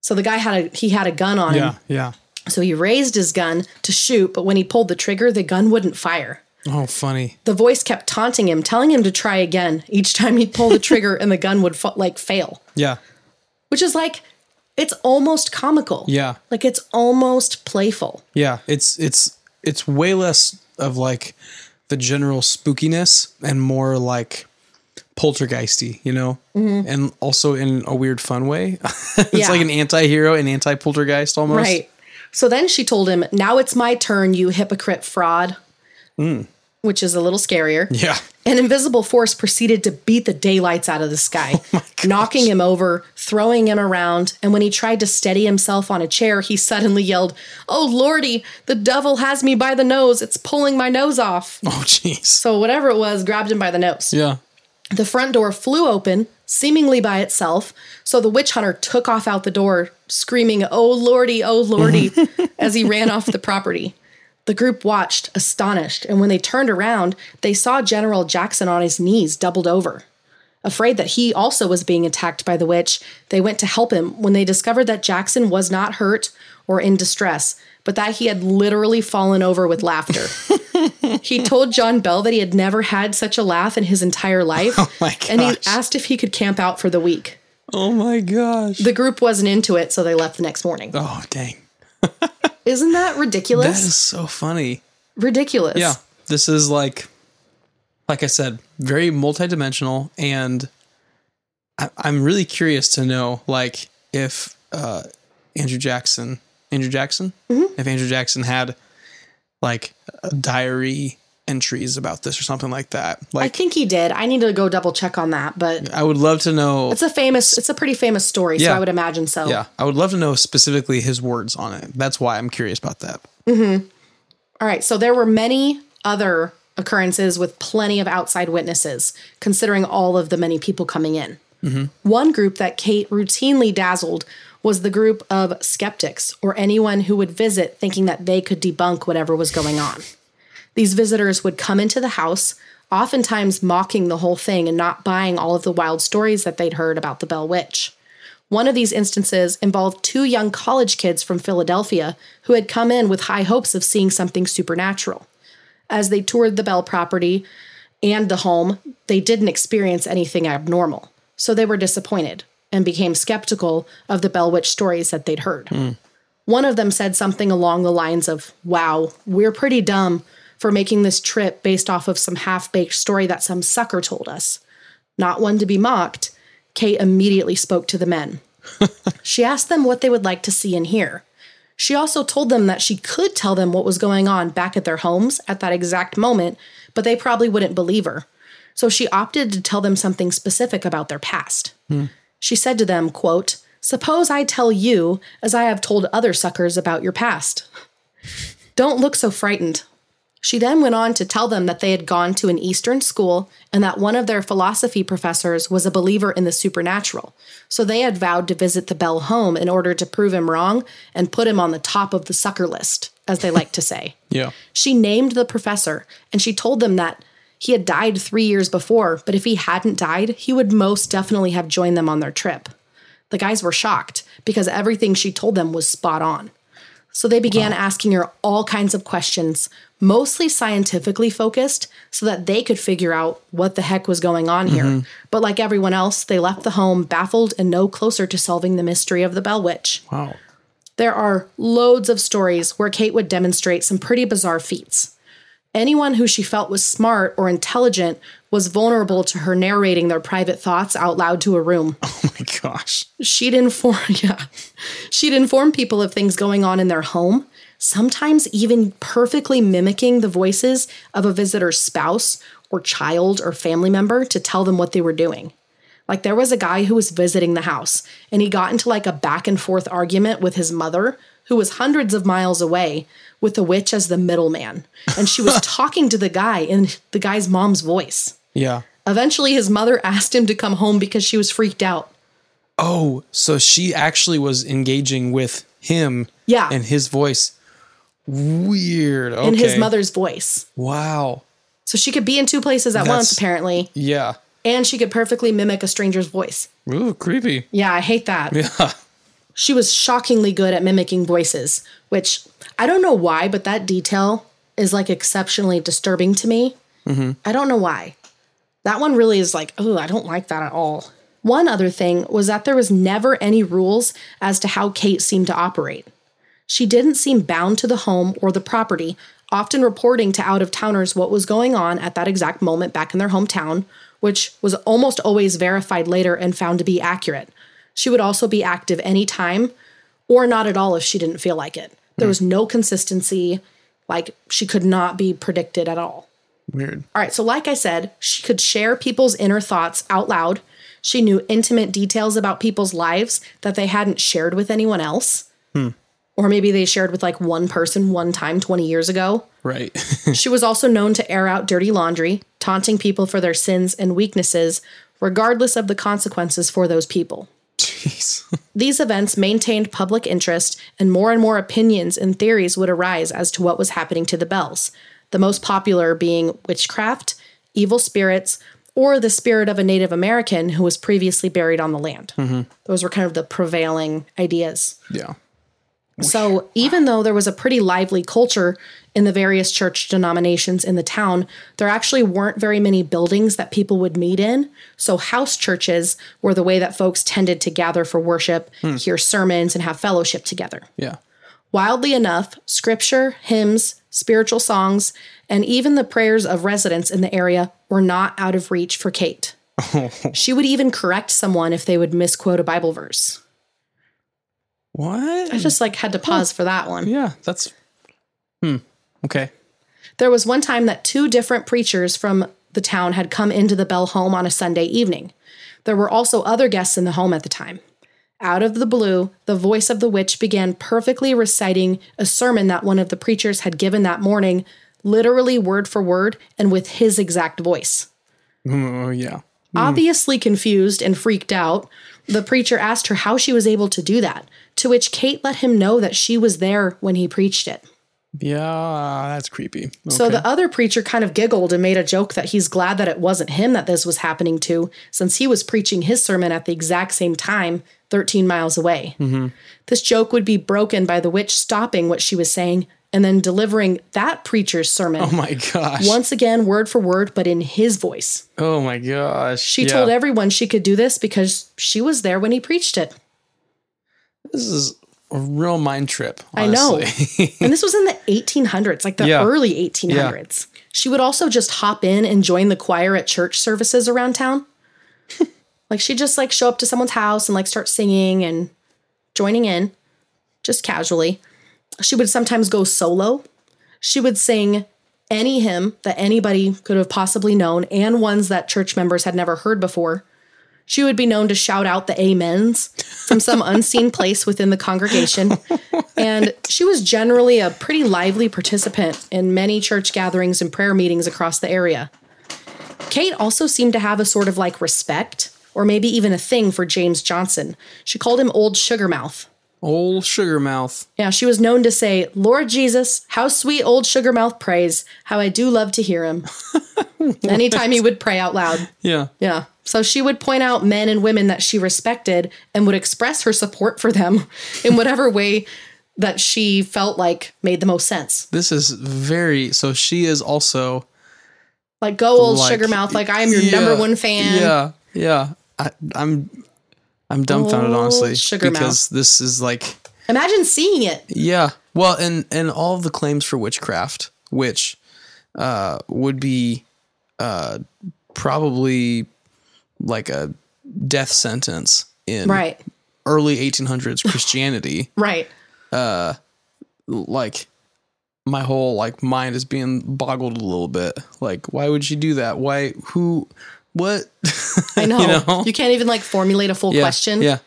So the guy had a he had a gun on him. Yeah. Yeah. So he raised his gun to shoot, but when he pulled the trigger, the gun wouldn't fire. Oh, funny. The voice kept taunting him, telling him to try again each time he'd pull the trigger and the gun would fa- like fail, Yeah. Which is like it's almost comical. Yeah. Like it's almost playful. Yeah. It's it's it's way less of like the general spookiness and more like poltergeisty, you know? And also in a weird fun way. *laughs* it's Mm-hmm. Yeah. like an anti-hero and anti-poltergeist almost. Right. So then she told him, Now it's my turn, you hypocrite fraud. Which is a little scarier. Yeah. An invisible force proceeded to beat the daylights out of the sky, *laughs* oh knocking him over, throwing him around, and when he tried to steady himself on a chair, he suddenly yelled, Oh lordy, the devil has me by the nose. It's pulling my nose off. *laughs* Oh jeez. So whatever it was grabbed him by the nose. Yeah. The front door flew open, seemingly by itself, so the witch hunter took off out the door, screaming, Oh lordy, oh lordy, *laughs* as he ran off the property. The group watched, astonished, and when they turned around, they saw General Jackson on his knees, doubled over. Afraid that he also was being attacked by the witch, they went to help him when they discovered that Jackson was not hurt or in distress, but that he had literally fallen over with laughter. *laughs* he told John Bell that he had never had such a laugh in his entire life, *laughs* oh my and he asked if he could camp out for the week. Oh my gosh. The group wasn't into it, so they left the next morning. oh dang. *laughs* Isn't that That ridiculous? is so funny. ridiculous. Yeah. This is like like I said, very multidimensional and I, I'm really curious to know like if uh Andrew Jackson Andrew Jackson? Mm-hmm. If Andrew Jackson had like a diary entries about this or something like that. I think he did. I need to go double check on that, but I would love to know it's a famous, it's a pretty famous story, so Yeah. I would imagine so. Yeah, I would love to know specifically his words on it. That's why I'm curious about that. Mm-hmm. All right. So there were many other occurrences with plenty of outside witnesses, considering all of the many people coming in. Mm-hmm. One group that Kate routinely dazzled was the group of skeptics or anyone who would visit thinking that they could debunk whatever was going on. These visitors would come into the house, oftentimes mocking the whole thing and not buying all of the wild stories that they'd heard about the Bell Witch. One of these instances involved two young college kids from Philadelphia who had come in with high hopes of seeing something supernatural. As they toured the Bell property and the home, they didn't experience anything abnormal. So they were disappointed and became skeptical of the Bell Witch stories that they'd heard. Hmm. One of them said something along the lines of, Wow, we're pretty dumb for making this trip based off of some half baked story that some sucker told us. Not one to be mocked, Kate immediately spoke to the men. *laughs* she asked them what they would like to see and hear. She also told them that she could tell them what was going on back at their homes at that exact moment, but they probably wouldn't believe her. So she opted to tell them something specific about their past. Hmm. She said to them, quote, Suppose I tell you, as I have told other suckers about your past. Don't look so frightened. She then went on to tell them that they had gone to an Eastern school and that one of their philosophy professors was a believer in the supernatural. So they had vowed to visit the Bell home in order to prove him wrong and put him on the top of the sucker list, as they like to say. *laughs* Yeah. She named the professor and she told them that he had died three years before, but if he hadn't died, he would most definitely have joined them on their trip. The guys were shocked because everything she told them was spot on. So they began asking her all kinds of questions, mostly scientifically focused, so that they could figure out what the heck was going on here. Mm-hmm. But like everyone else, they left the home baffled and no closer to solving the mystery of the Bell Witch. Wow. There are loads of stories where Kate would demonstrate some pretty bizarre feats. Anyone who she felt was smart or intelligent was vulnerable to her narrating their private thoughts out loud to a room. *laughs* Oh my gosh. She'd inform *laughs* yeah. She'd inform people of things going on in their home, sometimes even perfectly mimicking the voices of a visitor's spouse or child or family member to tell them what they were doing. Like there was a guy who was visiting the house and he got into like a back and forth argument with his mother, who was hundreds of miles away, with the witch as the middleman. And she was *laughs* talking to the guy in the guy's mom's voice. Yeah. Eventually, his mother asked him to come home because she was freaked out. Oh, so she actually was engaging with him. Yeah. And his voice. Weird. Okay. in his mother's voice. Wow. So she could be in two places at once, apparently, Yeah. and she could perfectly mimic a stranger's voice. Ooh, creepy. Yeah, I hate that. *laughs* Yeah. She was shockingly good at mimicking voices, which I don't know why, but that detail is like exceptionally disturbing to me. Mm-hmm. I don't know why. That one really is like, oh, I don't like that at all. One other thing was that there was never any rules as to how Kate seemed to operate. She didn't seem bound to the home or the property, often reporting to out of towners what was going on at that exact moment back in their hometown, which was almost always verified later and found to be accurate. She would also be active anytime or not at all if she didn't feel like it. There was no consistency, like she could not be predicted at all. Weird. All right, so like I said, she could share people's inner thoughts out loud. She knew intimate details about people's lives that they hadn't shared with anyone else. Hmm. Or maybe they shared with like one person one time 20 years ago. Right. *laughs* She was also known to air out dirty laundry, taunting people for their sins and weaknesses, regardless of the consequences for those people. Jeez. *laughs* These events maintained public interest, and more and more opinions and theories would arise as to what was happening to the Bells. The most popular being witchcraft, evil spirits, or the spirit of a Native American who was previously buried on the land. Mm-hmm. Those were kind of the prevailing ideas. Yeah. So, even though there was a pretty lively culture in the various church denominations in the town, there actually weren't very many buildings that people would meet in. So, house churches were the way that folks tended to gather for worship, hmm. hear sermons, and have fellowship together. Yeah. Wildly enough, scripture, hymns, spiritual songs, and even the prayers of residents in the area were not out of reach for Kate. *laughs* she would even correct someone if they would misquote a Bible verse. What? I just like had to pause for that one. yeah, that's. Hmm. Okay. There was one time that two different preachers from the town had come into the Bell home on a Sunday evening. There were also other guests in the home at the time. Out of the blue, the voice of the witch began perfectly reciting a sermon that one of the preachers had given that morning, literally word for word and with his exact voice. Oh yeah. Obviously confused and freaked out, the preacher asked her how she was able to do that, to which Kate let him know that she was there when he preached it. Yeah, that's creepy. So the other preacher kind of giggled and made a joke that he's glad that it wasn't him that this was happening to, since he was preaching his sermon at the exact same time, 13 miles away. Mm-hmm. This joke would be broken by the witch stopping what she was saying and then delivering that preacher's sermon. Oh my gosh. Once again, word for word, but in his voice. Oh my gosh. She Yeah. told everyone she could do this because she was there when he preached it. This is a real mind trip. I know. *laughs* And this was in the 1800s, like the Yeah. early 1800s. She would also just hop in and join the choir at church services around town. *laughs* like she'd just like show up to someone's house and like start singing and joining in just casually. She would sometimes go solo. She would sing any hymn that anybody could have possibly known and ones that church members had never heard before. She would be known to shout out the amens from some *laughs* unseen place within the congregation. And she was generally a pretty lively participant in many church gatherings and prayer meetings across the area. Kate also seemed to have a sort of like respect, or maybe even a thing for James Johnson. She called him Old Sugarmouth. Old sugar mouth. Yeah, she was known to say, Lord Jesus, how sweet old sugar mouth prays. How I do love to hear him. *laughs* Anytime he would pray out loud. Yeah. Yeah. So she would point out men and women that she respected and would express her support for them *laughs* in whatever way that she felt like made the most sense. This is very so she is also Like, go old like- Sugarmouth, like I am your Yeah, number one fan. Yeah. Yeah. I, I'm I'm dumbfounded Old honestly sugar because this is like Imagine seeing it. Yeah. Well, and and all the claims for witchcraft, which uh, would be uh, probably like a death sentence in Right. early 1800s *laughs* Christianity. Right. Uh, like my whole like mind is being boggled a little bit. Like, why would you do that? Why? Who? What? *laughs* I know. you you, can't even like formulate a full yeah. question. Yeah.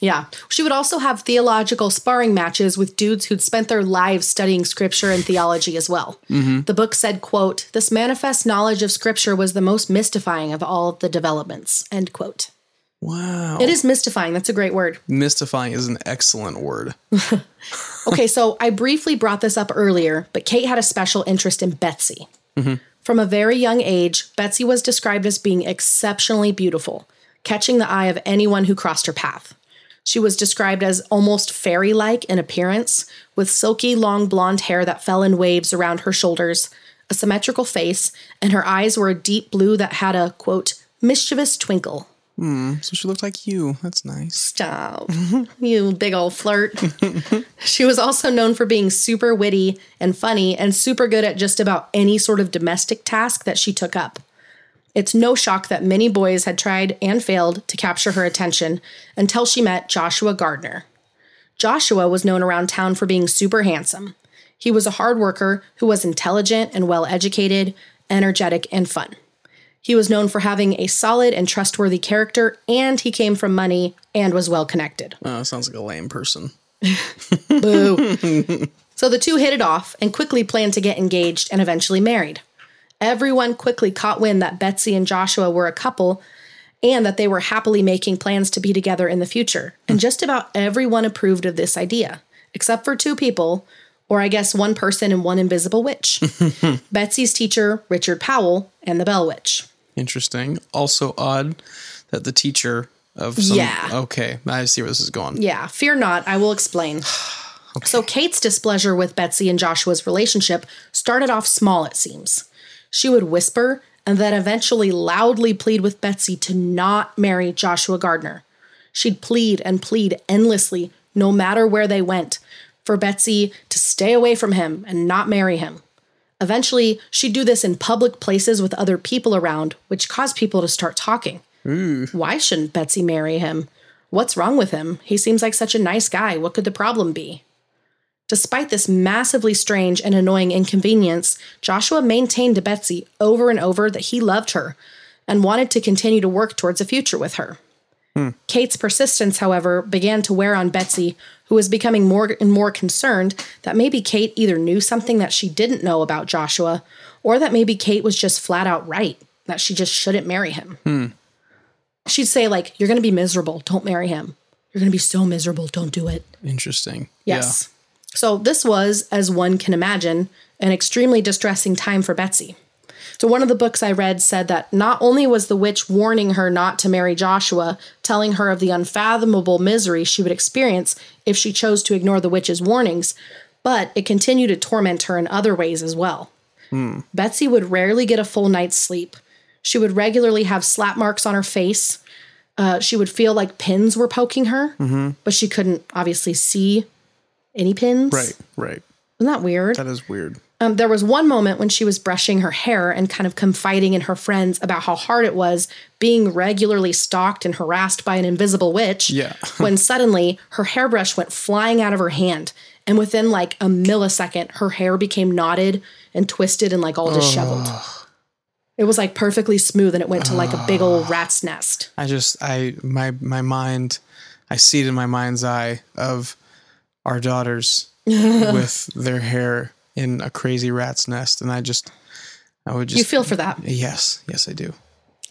Yeah. She would also have theological sparring matches with dudes who'd spent their lives studying scripture and theology as well. Mm-hmm. The book said, quote, this manifest knowledge of scripture was the most mystifying of all of the developments, end quote. Wow. It is mystifying. That's a great word. Mystifying is an excellent word. *laughs* Okay, so I briefly brought this up earlier, but Kate had a special interest in Betsy. Mm-hmm. From a very young age, Betsy was described as being exceptionally beautiful, catching the eye of anyone who crossed her path. She was described as almost fairy like in appearance, with silky long blonde hair that fell in waves around her shoulders, a symmetrical face, and her eyes were a deep blue that had a, quote, mischievous twinkle. Hmm, so she looked like you. That's nice. Stop. *laughs* you big old flirt. *laughs* she was also known for being super witty and funny and super good at just about any sort of domestic task that she took up. It's no shock that many boys had tried and failed to capture her attention until she met Joshua Gardner. Joshua was known around town for being super handsome. He was a hard worker who was intelligent and well educated, energetic, and fun. He was known for having a solid and trustworthy character, and he came from money and was well connected. Oh, sounds like a lame person. *laughs* Boo. *laughs* so the two hit it off and quickly planned to get engaged and eventually married. Everyone quickly caught wind that Betsy and Joshua were a couple and that they were happily making plans to be together in the future. And just about everyone approved of this idea, except for two people, or I guess one person and one invisible witch *laughs* Betsy's teacher, Richard Powell, and the Bell Witch. Interesting. Also odd that the teacher of some, Yeah. Okay, I see where this is going. Yeah, fear not, I will explain. *sighs* So, Kate's displeasure with Betsy and Joshua's relationship started off small, it seems. She would whisper and then eventually loudly plead with Betsy to not marry Joshua Gardner. She'd plead and plead endlessly, no matter where they went, for Betsy to stay away from him and not marry him. Eventually, she'd do this in public places with other people around, which caused people to start talking. Why shouldn't Betsy marry him? What's wrong with him? He seems like such a nice guy. What could the problem be? Despite this massively strange and annoying inconvenience, Joshua maintained to Betsy over and over that he loved her and wanted to continue to work towards a future with her. Kate's persistence, however, began to wear on Betsy, who was becoming more and more concerned that maybe Kate either knew something that she didn't know about Joshua, or that maybe Kate was just flat out right, that she just shouldn't marry him. She'd say, like, you're going to be miserable. Don't marry him. You're going to be so miserable. Don't do it. Interesting. Yes. So this was, as one can imagine, an extremely distressing time for Betsy. So one of the books I read said that not only was the witch warning her not to marry Joshua, telling her of the unfathomable misery she would experience if she chose to ignore the witch's warnings, but it continued to torment her in other ways as well. Betsy would rarely get a full night's sleep. She would regularly have slap marks on her face. Uh, she would feel like pins were poking her, but she couldn't obviously see any pins. Right. Right. Isn't that weird? That is weird. Um, there was one moment when she was brushing her hair and kind of confiding in her friends about how hard it was being regularly stalked and harassed by an invisible witch. Yeah. *laughs* when suddenly her hairbrush went flying out of her hand. And within like a millisecond, her hair became knotted and twisted and like all disheveled. It was like perfectly smooth and it went to like a big old rat's nest. I just I my my mind I see it in my mind's eye of our daughters *laughs* with their hair in a crazy rat's nest and I just I would just You feel for that. Yes, yes I do.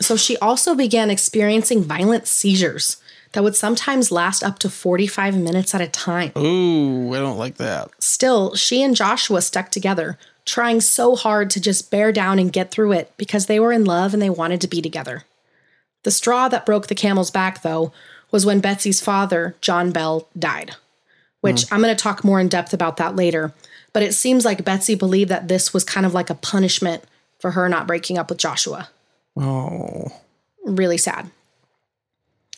So she also began experiencing violent seizures that would sometimes last up to 45 minutes at a time. Ooh, I don't like that. Still, she and Joshua stuck together, trying so hard to just bear down and get through it because they were in love and they wanted to be together. The straw that broke the camel's back, though, was when Betsy's father, John Bell, died, which hmm. I'm going to talk more in depth about that later. But it seems like Betsy believed that this was kind of like a punishment for her not breaking up with Joshua. Oh. Really sad.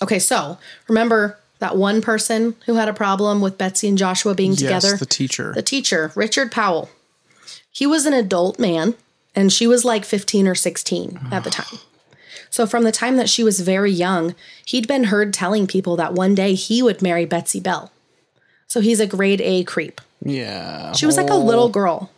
Okay, so remember that one person who had a problem with Betsy and Joshua being together? Yes, the teacher. the teacher, Richard Powell. He was an adult man, and she was like 15 or 16 at the time. So, from the time that she was very young, he'd been heard telling people that one day he would marry Betsy Bell. So, he's a grade A creep. Yeah. She was like a little girl.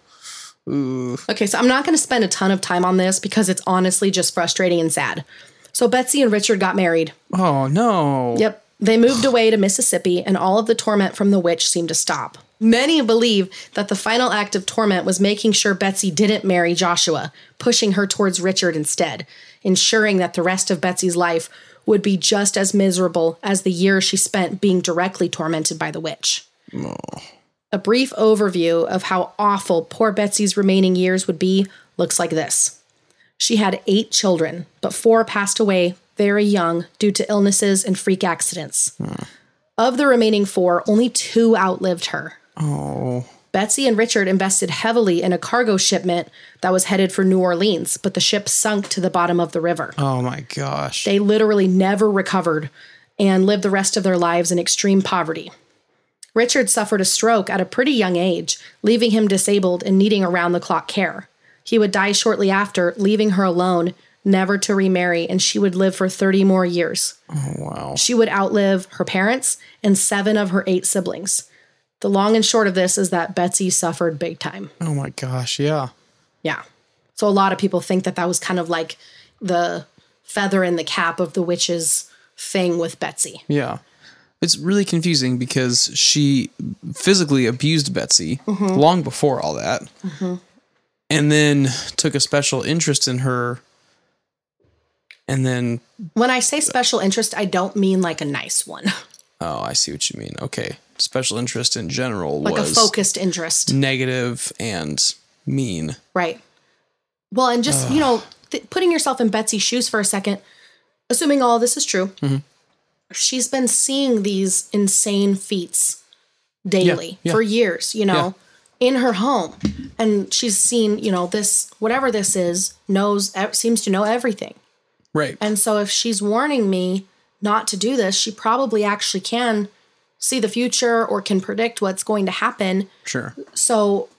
Ooh. Okay, so I'm not going to spend a ton of time on this because it's honestly just frustrating and sad. So, Betsy and Richard got married. Oh no. Yep. They moved away to Mississippi, and all of the torment from the witch seemed to stop. Many believe that the final act of torment was making sure Betsy didn't marry Joshua, pushing her towards Richard instead, ensuring that the rest of Betsy's life would be just as miserable as the years she spent being directly tormented by the witch. Oh. A brief overview of how awful poor Betsy's remaining years would be looks like this. She had eight children, but four passed away very young due to illnesses and freak accidents. Of the remaining four, only two outlived her. Oh. Betsy and Richard invested heavily in a cargo shipment that was headed for New Orleans, but the ship sunk to the bottom of the river. Oh my gosh. They literally never recovered and lived the rest of their lives in extreme poverty. Richard suffered a stroke at a pretty young age, leaving him disabled and needing around the clock care. He would die shortly after, leaving her alone, never to remarry, and she would live for 30 more years. oh wow. She would outlive her parents and seven of her eight siblings. The long and short of this is that Betsy suffered big time. Oh my gosh. Yeah. Yeah. So a lot of people think that that was kind of like the feather in the cap of the witch's thing with Betsy. Yeah. It's really confusing because she physically abused Betsy Mm-hmm. long before all that. And then took a special interest in her. And then, When I say special interest, I don't mean like a nice one, *laughs* oh, I see what you mean. Okay. Special interest in general like was a focused interest. negative and mean. Right. Well, and just, you know, th- putting yourself in Betsy's shoes for a second, assuming all this is true, Mm-hmm. She's been seeing these insane feats daily yeah. for years, you know, in her home. And she's seen, you know, this, whatever this is, knows, seems to know everything. Right. And so if she's warning me not to do this, she probably actually can see the future or can predict what's going to happen. sure. So,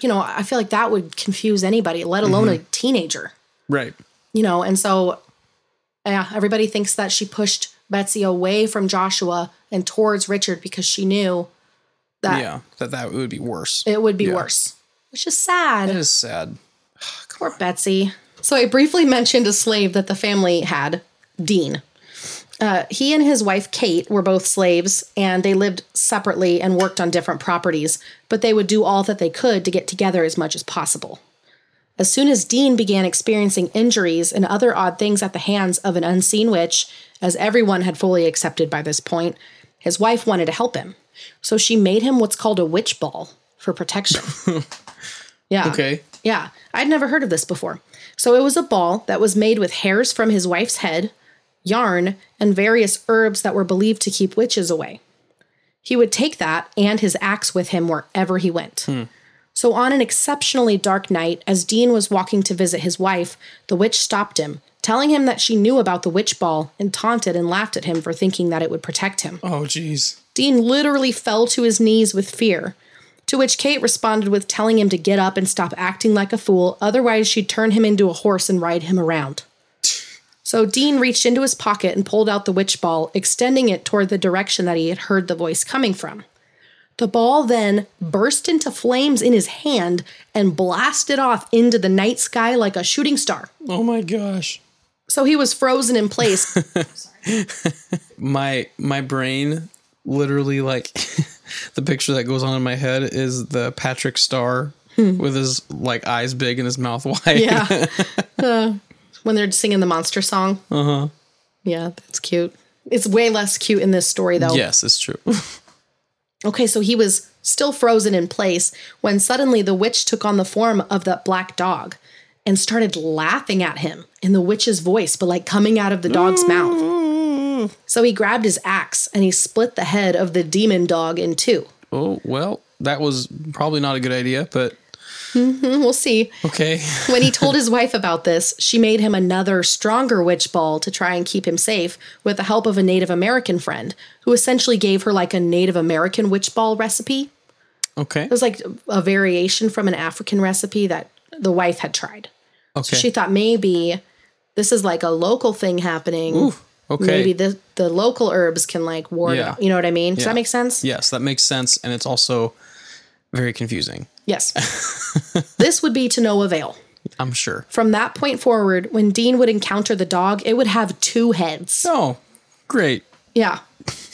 you know, I feel like that would confuse anybody, let alone mm-hmm. a teenager, Right. you know. And so, yeah, everybody thinks that she pushed Betsy away from Joshua and towards Richard because she knew that yeah, that that would be worse. it would be Yeah. worse, which is sad. It is sad. *sighs* Poor Betsy. So I briefly mentioned a slave that the family had, Dean. Uh, he and his wife Kate were both slaves, and they lived separately and worked on different properties, but they would do all that they could to get together as much as possible. As soon as Dean began experiencing injuries and other odd things at the hands of an unseen witch, as everyone had fully accepted by this point, his wife wanted to help him. So she made him what's called a witch ball for protection. *laughs* yeah. Okay. Yeah, I'd never heard of this before. So it was a ball that was made with hairs from his wife's head, yarn, and various herbs that were believed to keep witches away. He would take that and his axe with him wherever he went. Hmm. So on an exceptionally dark night, as Dean was walking to visit his wife, the witch stopped him, telling him that she knew about the witch ball and taunted and laughed at him for thinking that it would protect him. Oh, jeez. Dean literally fell to his knees with fear. To which Kate responded with telling him to get up and stop acting like a fool, otherwise, she'd turn him into a horse and ride him around. So Dean reached into his pocket and pulled out the witch ball, extending it toward the direction that he had heard the voice coming from. The ball then burst into flames in his hand and blasted off into the night sky like a shooting star. Oh my gosh. So he was frozen in place. *laughs* My my brain literally like *laughs* the picture that goes on in my head is the Patrick Star with his like eyes big and his mouth *laughs* wide. Yeah. Uh, when they're singing the monster song. Uh huh. Yeah, that's cute. It's way less cute in this story, though. yes, it's true. Okay, so he was still frozen in place when suddenly the witch took on the form of that black dog and started laughing at him in the witch's voice, but like coming out of the dog's mouth. So he grabbed his axe and he split the head of the demon dog in two. oh well, that was probably not a good idea, but Mm-hmm. We'll see. okay. When he told his *laughs* wife about this, she made him another stronger witch ball to try and keep him safe with the help of a Native American friend who essentially gave her like a Native American witch ball recipe. Okay. It was like a variation from an African recipe that the wife had tried. Okay. She thought maybe this is like a local thing happening. okay. Maybe the the local herbs can like ward Yeah. You know what I mean? Does Yeah. that make sense? yes, that makes sense, and it's also very confusing. Yes. *laughs* this would be to no avail. I'm sure. From that point forward, when Dean would encounter the dog, it would have two heads. Oh, great. Yeah.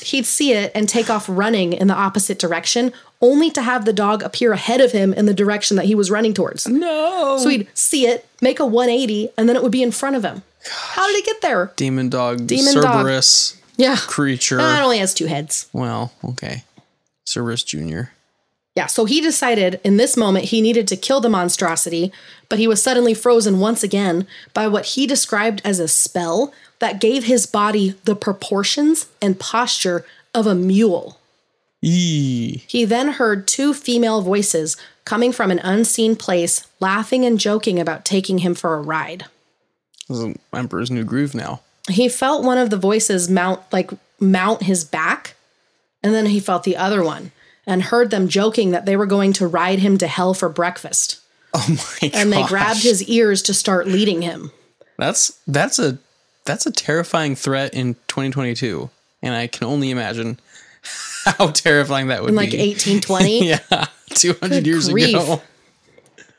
He'd see it and take off running in the opposite direction, only to have the dog appear ahead of him in the direction that he was running towards. No. So he'd see it, make a 180, and then it would be in front of him. How did it get there? Demon dog, Demon dog. Cerberus Yeah. creature. Uh, it only has two heads. well, okay. Cerberus Jr. Yeah, so he decided in this moment he needed to kill the monstrosity, but he was suddenly frozen once again by what he described as a spell that gave his body the proportions and posture of a mule. Eee. He then heard two female voices coming from an unseen place, laughing and joking about taking him for a ride. This is Emperor's New Groove now. He felt one of the voices mount like mount his back, and then he felt the other one and heard them joking that they were going to ride him to hell for breakfast. Oh my god. And they grabbed his ears to start leading him. That's that's a that's a terrifying threat in 2022, and I can only imagine *laughs* how terrifying that would In like be. 1820. *laughs* yeah, 200 Good years grief. ago.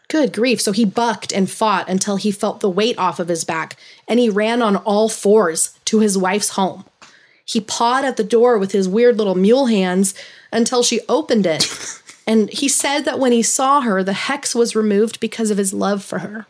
Good grief. So he bucked and fought until he felt the weight off of his back and he ran on all fours to his wife's home. He pawed at the door with his weird little mule hands until she opened it. *laughs* and he said that when he saw her, the hex was removed because of his love for her.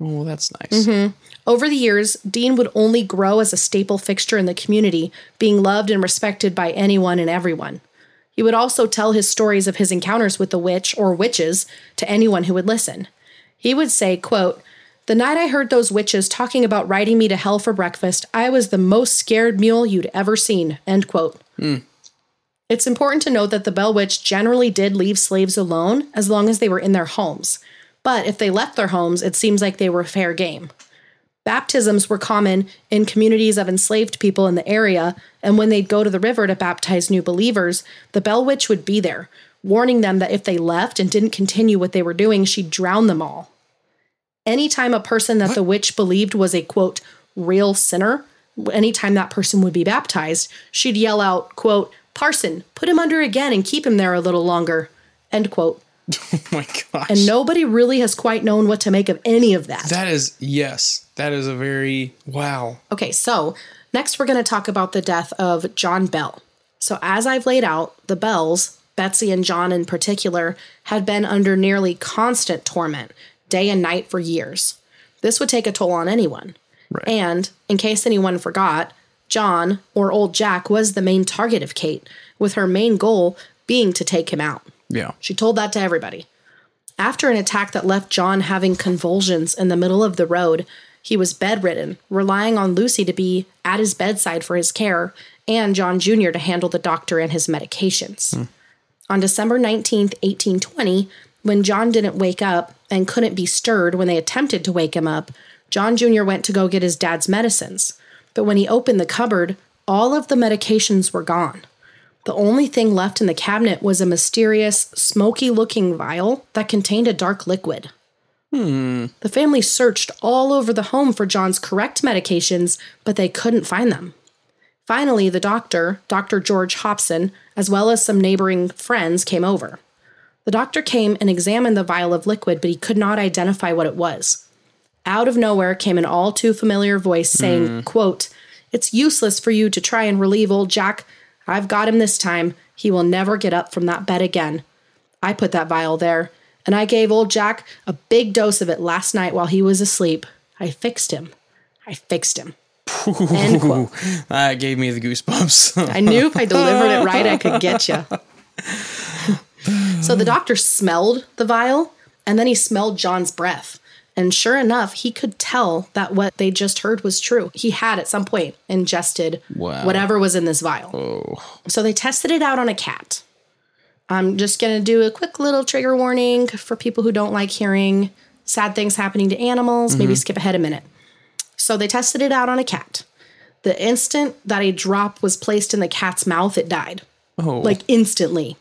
Oh, that's nice. Mm-hmm. Over the years, Dean would only grow as a staple fixture in the community, being loved and respected by anyone and everyone. He would also tell his stories of his encounters with the witch or witches to anyone who would listen. He would say, quote, The night I heard those witches talking about riding me to hell for breakfast, I was the most scared mule you'd ever seen. End quote. It's important to note that the Bell Witch generally did leave slaves alone as long as they were in their homes. But if they left their homes, it seems like they were fair game. Baptisms were common in communities of enslaved people in the area, and when they'd go to the river to baptize new believers, the Bell Witch would be there, warning them that if they left and didn't continue what they were doing, she'd drown them all. Anytime a person that the witch believed was a quote, real sinner anytime that person would be baptized, she'd yell out, quote, Parson, put him under again and keep him there a little longer, end quote. *laughs* Oh my gosh. And nobody really has quite known what to make of any of that. That is yes. That is a very wow. Okay, so next we're going to talk about the death of John Bell. So, as I've laid out, the Bells, Betsy and John in particular, had been under nearly constant torment, day and night for years. This would take a toll on anyone. Right. And, in case anyone forgot, John, or Old Jack, was the main target of Kate, with her main goal being to take him out. Yeah. She told that to everybody. After an attack that left John having convulsions in the middle of the road, he was bedridden, relying on Lucy to be at his bedside for his care and John Jr. to handle the doctor and his medications. Hmm. On December 19th, 1820, when John didn't wake up and couldn't be stirred when they attempted to wake him up, John Jr. went to go get his dad's medicines. But when he opened the cupboard, all of the medications were gone. The only thing left in the cabinet was a mysterious, smoky looking vial that contained a dark liquid. Hmm. The family searched all over the home for John's correct medications, but they couldn't find them. Finally, the doctor, Dr. George Hobson, as well as some neighboring friends, came over. The doctor came and examined the vial of liquid, but he could not identify what it was. Out of nowhere came an all too familiar voice saying, mm. quote, It's useless for you to try and relieve old Jack. I've got him this time. He will never get up from that bed again. I put that vial there, and I gave old Jack a big dose of it last night while he was asleep. I fixed him. I fixed him. End quote. *laughs* That gave me the goosebumps. I knew if I delivered it right, I could *laughs* get you. so the doctor smelled the vial and then he smelled John's breath. And sure enough, he could tell that what they just heard was true. He had at some point ingested Wow. whatever was in this vial. oh. So they tested it out on a cat. I'm just going to do a quick little trigger warning for people who don't like hearing sad things happening to animals. Maybe mm-hmm. skip ahead a minute. So they tested it out on a cat. The instant that a drop was placed in the cat's mouth, it died. Oh. Like instantly.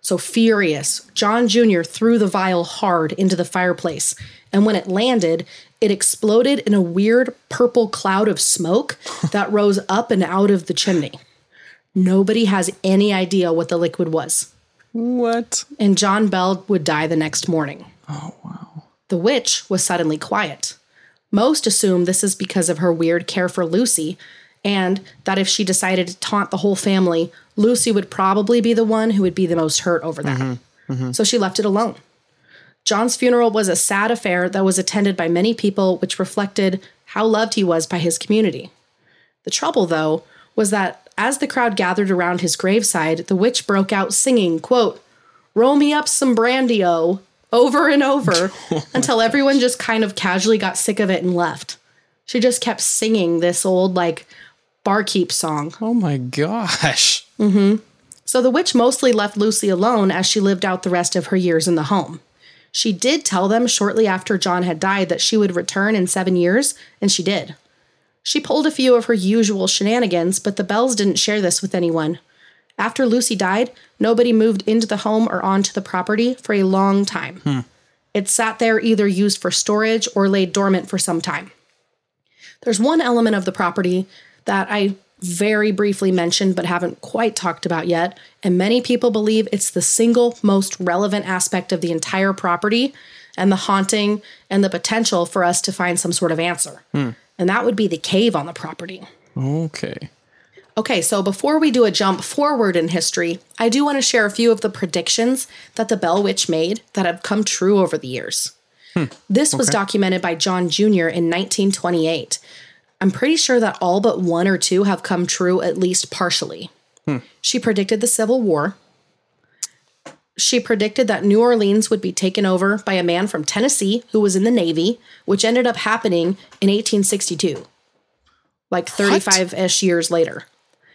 So furious, John Jr. threw the vial hard into the fireplace. And when it landed, it exploded in a weird purple cloud of smoke *laughs* that rose up and out of the chimney. Nobody has any idea what the liquid was. what? And John Bell would die the next morning. Oh wow. The witch was suddenly quiet. Most assume this is because of her weird care for Lucy, and that if she decided to taunt the whole family, Lucy would probably be the one who would be the most hurt over that. Mm-hmm. Mm-hmm. So she left it alone. John's funeral was a sad affair that was attended by many people, which reflected how loved he was by his community. The trouble, though, was that as the crowd gathered around his graveside, the witch broke out singing, quote, Roll me up some brandy o over and over *laughs* until everyone just kind of casually got sick of it and left. She just kept singing this old, like, barkeep song. Oh my gosh. Mm-hmm. So the witch mostly left Lucy alone as she lived out the rest of her years in the home. She did tell them shortly after John had died that she would return in seven years, and she did. She pulled a few of her usual shenanigans, but the Bells didn't share this with anyone. After Lucy died, nobody moved into the home or onto the property for a long time. Hmm. It sat there either used for storage or laid dormant for some time. There's one element of the property that I very briefly mentioned but haven't quite talked about yet, and many people believe it's the single most relevant aspect of the entire property and the haunting and the potential for us to find some sort of answer. Hmm. And that would be the cave on the property. Okay. Okay, so before we do a jump forward in history, I do want to share a few of the predictions that the Bell Witch made that have come true over the years. Hmm. This was documented by John Jr. in 1928. I'm pretty sure that all but one or two have come true at least partially. She predicted the Civil War. She predicted that New Orleans would be taken over by a man from Tennessee who was in the Navy, which ended up happening in 1862, like 35 ish years later.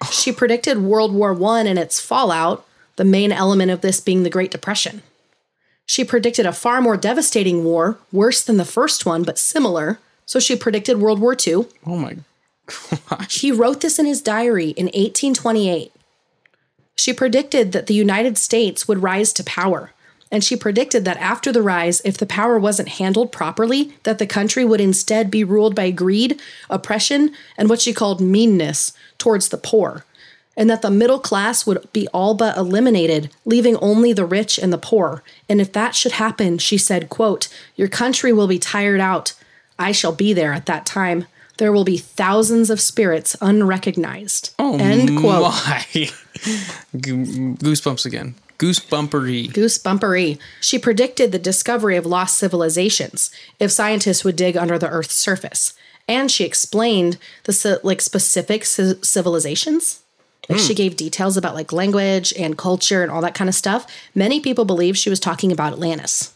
She predicted World War I and its fallout, the main element of this being the Great Depression. She predicted a far more devastating war, worse than the first one, but similar. So she predicted World War II. Oh my gosh. He wrote this in his diary in 1828. She predicted that the United States would rise to power And she predicted that after the rise, if the power wasn't handled properly, that the country would instead be ruled by greed, oppression, and what she called meanness towards the poor. And that the middle class would be all but eliminated, leaving only the rich and the poor. And if that should happen, she said, quote, Your country will be tired out. I shall be there at that time. There will be thousands of spirits unrecognized. Oh, End quote. my. Goosebumps again. Goosebumpery. Goosebumpery. She predicted the discovery of lost civilizations if scientists would dig under the Earth's surface, and she explained the like specific ci- civilizations. Like she hmm. gave details about like language and culture and all that kind of stuff. Many people believe she was talking about Atlantis.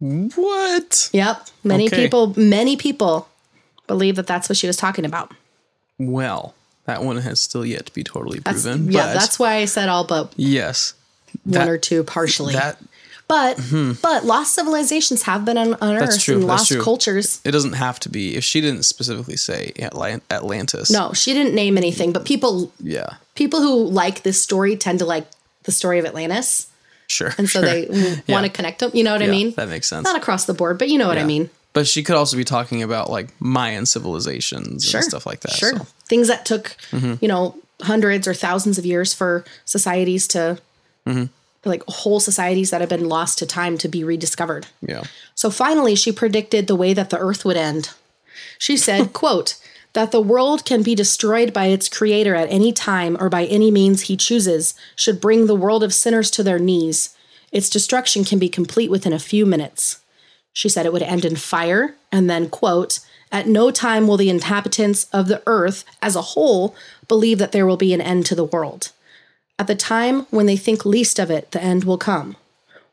What? Yep, many Okay. people, many people believe that that's what she was talking about. Well, that one has still yet to be totally That's, proven. yeah, but that's why I said all but yes. one That- or two partially. That but mm-hmm. but lost civilizations have been on, on Earth true, and lost true. cultures. it doesn't have to be. If she didn't specifically say Atlant- Atlantis. No, she didn't name anything, but people Yeah. people who like this story tend to like the story of Atlantis, Sure. and so sure. they want *laughs* Yeah. to connect them. You know what I mean? That makes sense. Not across the board, but you know what I mean. But she could also be talking about like Mayan civilizations Sure, and stuff like that. Sure, so- Mm-hmm. things that took you know hundreds or thousands of years for societies to Mm-hmm. like whole societies that have been lost to time to be rediscovered. Yeah. So finally, she predicted the way that the earth would end. She said, *laughs* quote, that the world can be destroyed by its creator at any time or by any means he chooses should bring the world of sinners to their knees. Its destruction can be complete within a few minutes. She said it would end in fire, and then, quote, at no time will the inhabitants of the earth as a whole believe that there will be an end to the world. At the time when they think least of it, the end will come.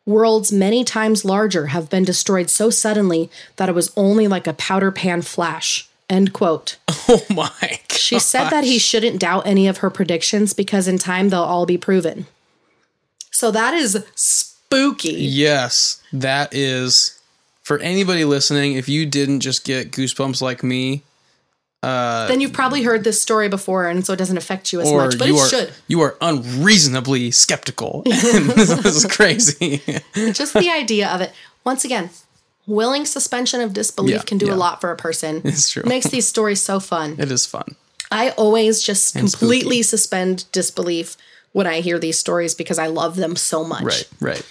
Worlds many times larger have been destroyed so suddenly that it was only like a powder pan flash. End quote. *laughs* Oh my. God. She said that he shouldn't doubt any of her predictions because in time they'll all be proven. So that is spooky. Yes, that is for anybody listening. If you didn't just get goosebumps like me, uh, then you've probably heard this story before and so it doesn't affect you as much, but you it are should. you are unreasonably skeptical, *laughs* this is crazy. *laughs* Just the idea of it. Once again, willing suspension of disbelief Yeah, can do yeah. a lot for a person. *laughs* It's true. Makes these stories so fun. it is fun. I always just And completely suspend disbelief when I hear these stories because I love them so much. Right, right.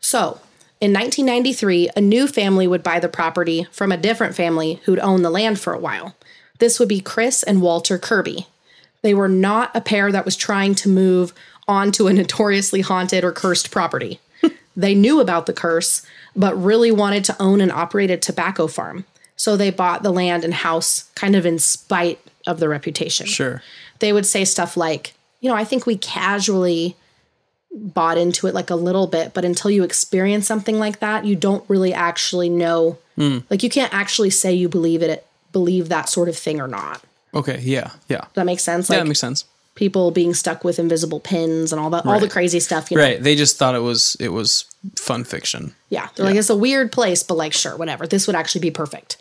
So, in 1993, a new family would buy the property from a different family who'd owned the land for a while. This would be Chris and Walter Kirby. They were not a pair that was trying to move onto a *laughs* notoriously haunted or cursed property. *laughs* they knew about the curse, but really wanted to own and operate a tobacco farm. So they bought the land and house kind of in spite of the reputation Sure. they would say stuff like, you know, I think we casually bought into it like a little bit, but until you experience something like that, you don't really actually know. Hmm. Like you can't actually say you believe it, believe that sort of thing or not. Okay. Yeah. Yeah. Does that makes sense? Yeah, that makes sense. People being stuck with invisible pins and all that, all the crazy stuff. You know? Right. They just thought it was it was fun fiction. Yeah. They're like, it's a weird place, but like, sure, whatever. This would actually be perfect.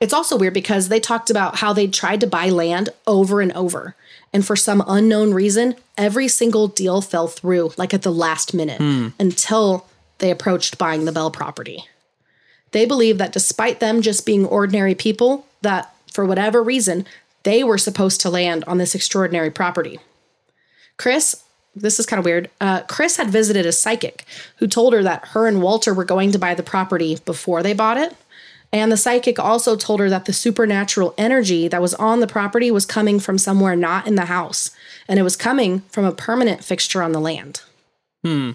It's also weird because they talked about how they tried to buy land over and over. And for some unknown reason, every single deal fell through, like at the last minute, hmm. until they approached buying the Bell property. They believe that despite them just being ordinary people, that for whatever reason, they were supposed to land on this extraordinary property. Chris, this is kind of weird. Uh, Chris had visited a psychic who told her that her and Walter were going to buy the property before they bought it. And the psychic also told her that the supernatural energy that was on the property was coming from somewhere not in the house, and it was coming from a permanent fixture on the land. Hmm.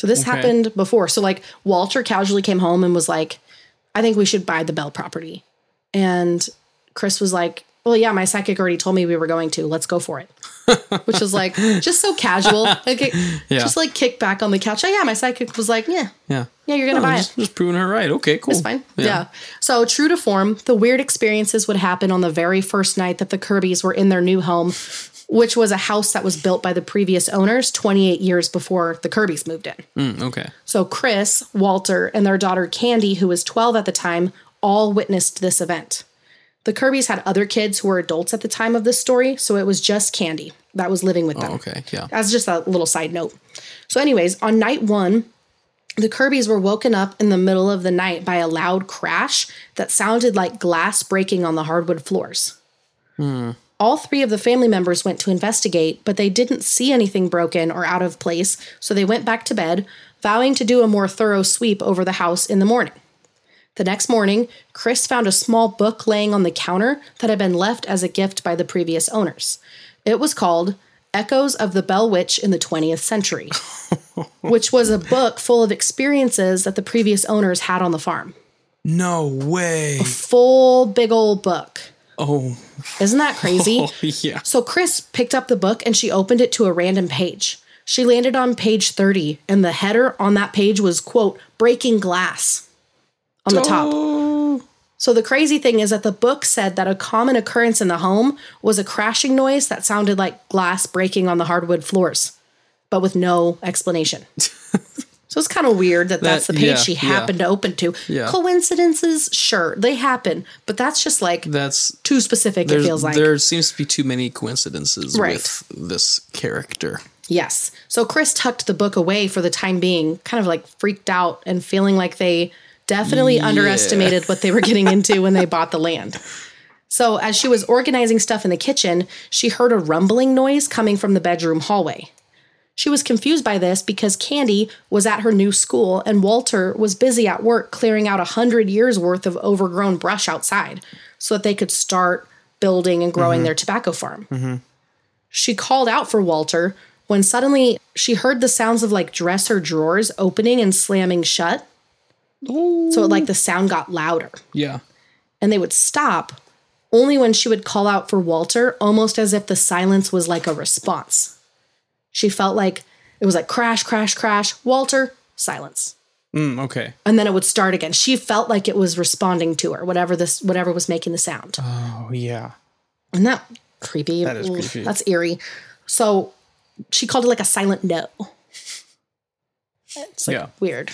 So this Okay. happened before. So like Walter casually came home and was like, "I think we should buy the Bell property," and Chris was like, "Well, yeah, my psychic already told me we were going to. Let's go for it." *laughs* Which was like just so casual. Like it- Yeah. just like kick back on the couch. Oh yeah, my psychic was like, "Yeah, Yeah. yeah, you're gonna Oh, buy just, it." just proving her right. Okay, cool. It's fine. Yeah. So, true to form, the weird experiences would happen on the very first night that the Kirbys were in their new home, which was a house that was built by the previous owners 28 years before the Kirbys moved in. Mm, okay. So, Chris, Walter, and their daughter Candy, who was 12 at the time, all witnessed this event. The Kirbys had other kids who were adults at the time of this story, so it was just Candy that was living with oh, them. Oh, okay. Yeah. As just a little side note. So, anyways, on night one, The Kirbys were woken up in the middle of the night by a loud crash that sounded like glass breaking on the hardwood floors. Hmm. All three of the family members went to investigate, but they didn't see anything broken or out of place, so they went back to bed, vowing to do a more thorough sweep over the house in the morning. The next morning, Chris found a small book laying on the counter that had been left as a gift by the previous owners. It was called Echoes of the Bell Witch in the 20th Century, *laughs* which was a book full of experiences that the previous owners had on the farm. No way. A full big old book. Oh, Isn't that crazy? *laughs* oh yeah. So Chris picked up the book and she opened it to a random page. She landed on page 30, and the header on that page was, quote, breaking glass on the top. Oh, So the crazy thing is that the book said that a common occurrence in the home was a crashing noise that sounded like glass breaking on the hardwood floors, but with no explanation. *laughs* so it's kind of weird that that's the page yeah, she yeah. happened to open to. Yeah. Coincidences, sure, they happen, but that's just like that's too specific, it feels like. there seems to be too many coincidences Right. with this character. Yes. So Chris tucked the book away for the time being, kind of like freaked out and feeling like they definitely Yeah. underestimated what they were getting *laughs* into when they bought the land. So as she was organizing stuff in the kitchen, she heard a rumbling noise coming from the bedroom hallway. She was confused by this because Candy was at her new school and Walter was busy at work clearing out a hundred years worth of overgrown brush outside so that they could start building and growing mm-hmm. their tobacco farm. Mm-hmm. She called out for Walter when suddenly she heard the sounds of like dresser drawers opening and slamming shut. So like the sound got louder Yeah. and they would stop only when she would call out for Walter, almost as if the silence was like a response. She felt like it was like crash, crash, crash, Walter, silence. Mm, okay. And then it would start again. She felt like it was responding to her, whatever this whatever was making the sound. Oh yeah. Isn't that creepy? That is creepy. That's eerie. So she called it like a silent no. It's like Yeah. weird.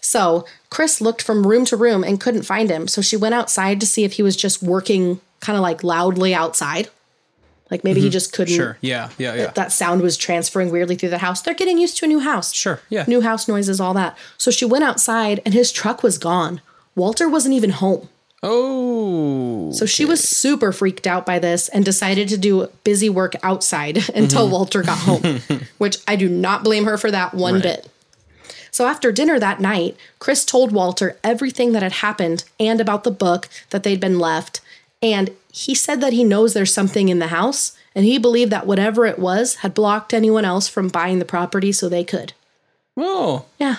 So Chris looked from room to room and couldn't find him. So she went outside to see if he was just working kind of like loudly outside. Like maybe he just couldn't. Mm-hmm. Sure. Yeah. Yeah. Yeah. That sound was transferring weirdly through the house. They're getting used to a new house. Sure. Yeah. New house noises, all that. So she went outside and his truck was gone. Walter wasn't even home. Oh. So she was super freaked out by this and decided to do busy work outside *laughs* until Walter got home, *laughs* which I do not blame her for that one Right. bit. So after dinner that night, Chris told Walter everything that had happened and about the book that they'd been left. And he said that he knows there's something in the house and he believed that whatever it was had blocked anyone else from buying the property so they could. Oh. Yeah.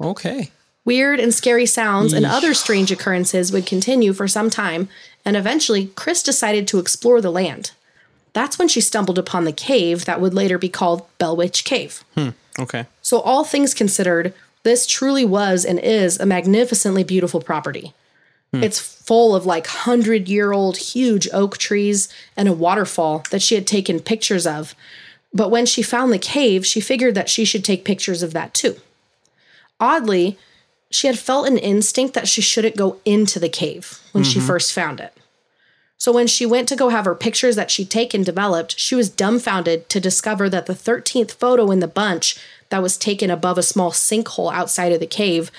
Okay. Weird and scary sounds and other strange occurrences would continue for some time, and eventually Chris decided to explore the land. That's when she stumbled upon the cave that would later be called Bellwitch Cave. Hmm. Okay. So, all things considered, this truly was and is a magnificently beautiful property. Hmm. It's full of like hundred year old huge oak trees and a waterfall that she had taken pictures of. But when she found the cave, she figured that she should take pictures of that too. Oddly, she had felt an instinct that she shouldn't go into the cave when she mm-hmm. first found it. So when she went to go have her pictures that she'd taken developed, she was dumbfounded to discover that the 13th photo in the bunch that was taken above a small sinkhole outside of the cave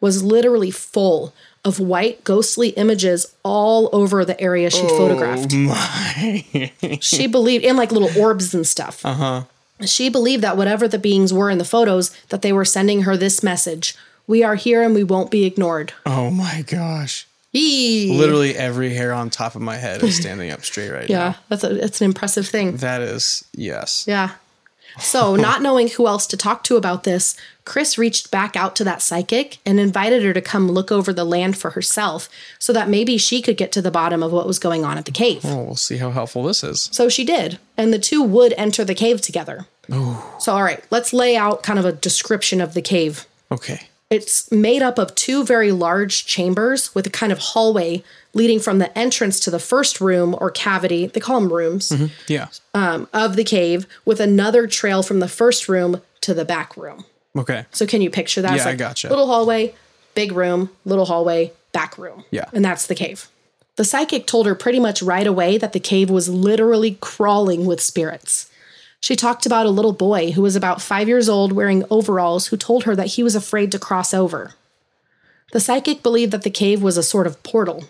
was literally full of white ghostly images all over the area she photographed. *laughs* My. She believed in like little orbs and stuff. Uh-huh. She believed that whatever the beings were in the photos that they were sending her this message. We are here and we won't be ignored. oh my gosh. Eee. Literally every hair on top of my head is standing up straight right *laughs* Yeah, now. Yeah, that's a it's an impressive thing. That is yes. Yeah. So, not knowing who else to talk to about this, Chris reached back out to that psychic and invited her to come look over the land for herself so that maybe she could get to the bottom of what was going on at the cave. Oh, we'll see how helpful this is. So she did, and the two would enter the cave together. So, all right, let's lay out kind of a description of the cave. Okay. It's made up of two very large chambers with a kind of hallway leading from the entrance to the first room or cavity. They call them rooms mm-hmm. Yeah. Um, of the cave with another trail from the first room to the back room. Okay. So can you picture that? Yeah, I like gotcha. Little hallway, big room, little hallway, back room. Yeah. And that's the cave. The psychic told her pretty much right away that the cave was literally crawling with spirits. She talked about a little boy who was about five years old wearing overalls who told her that he was afraid to cross over. The psychic believed that the cave was a sort of portal.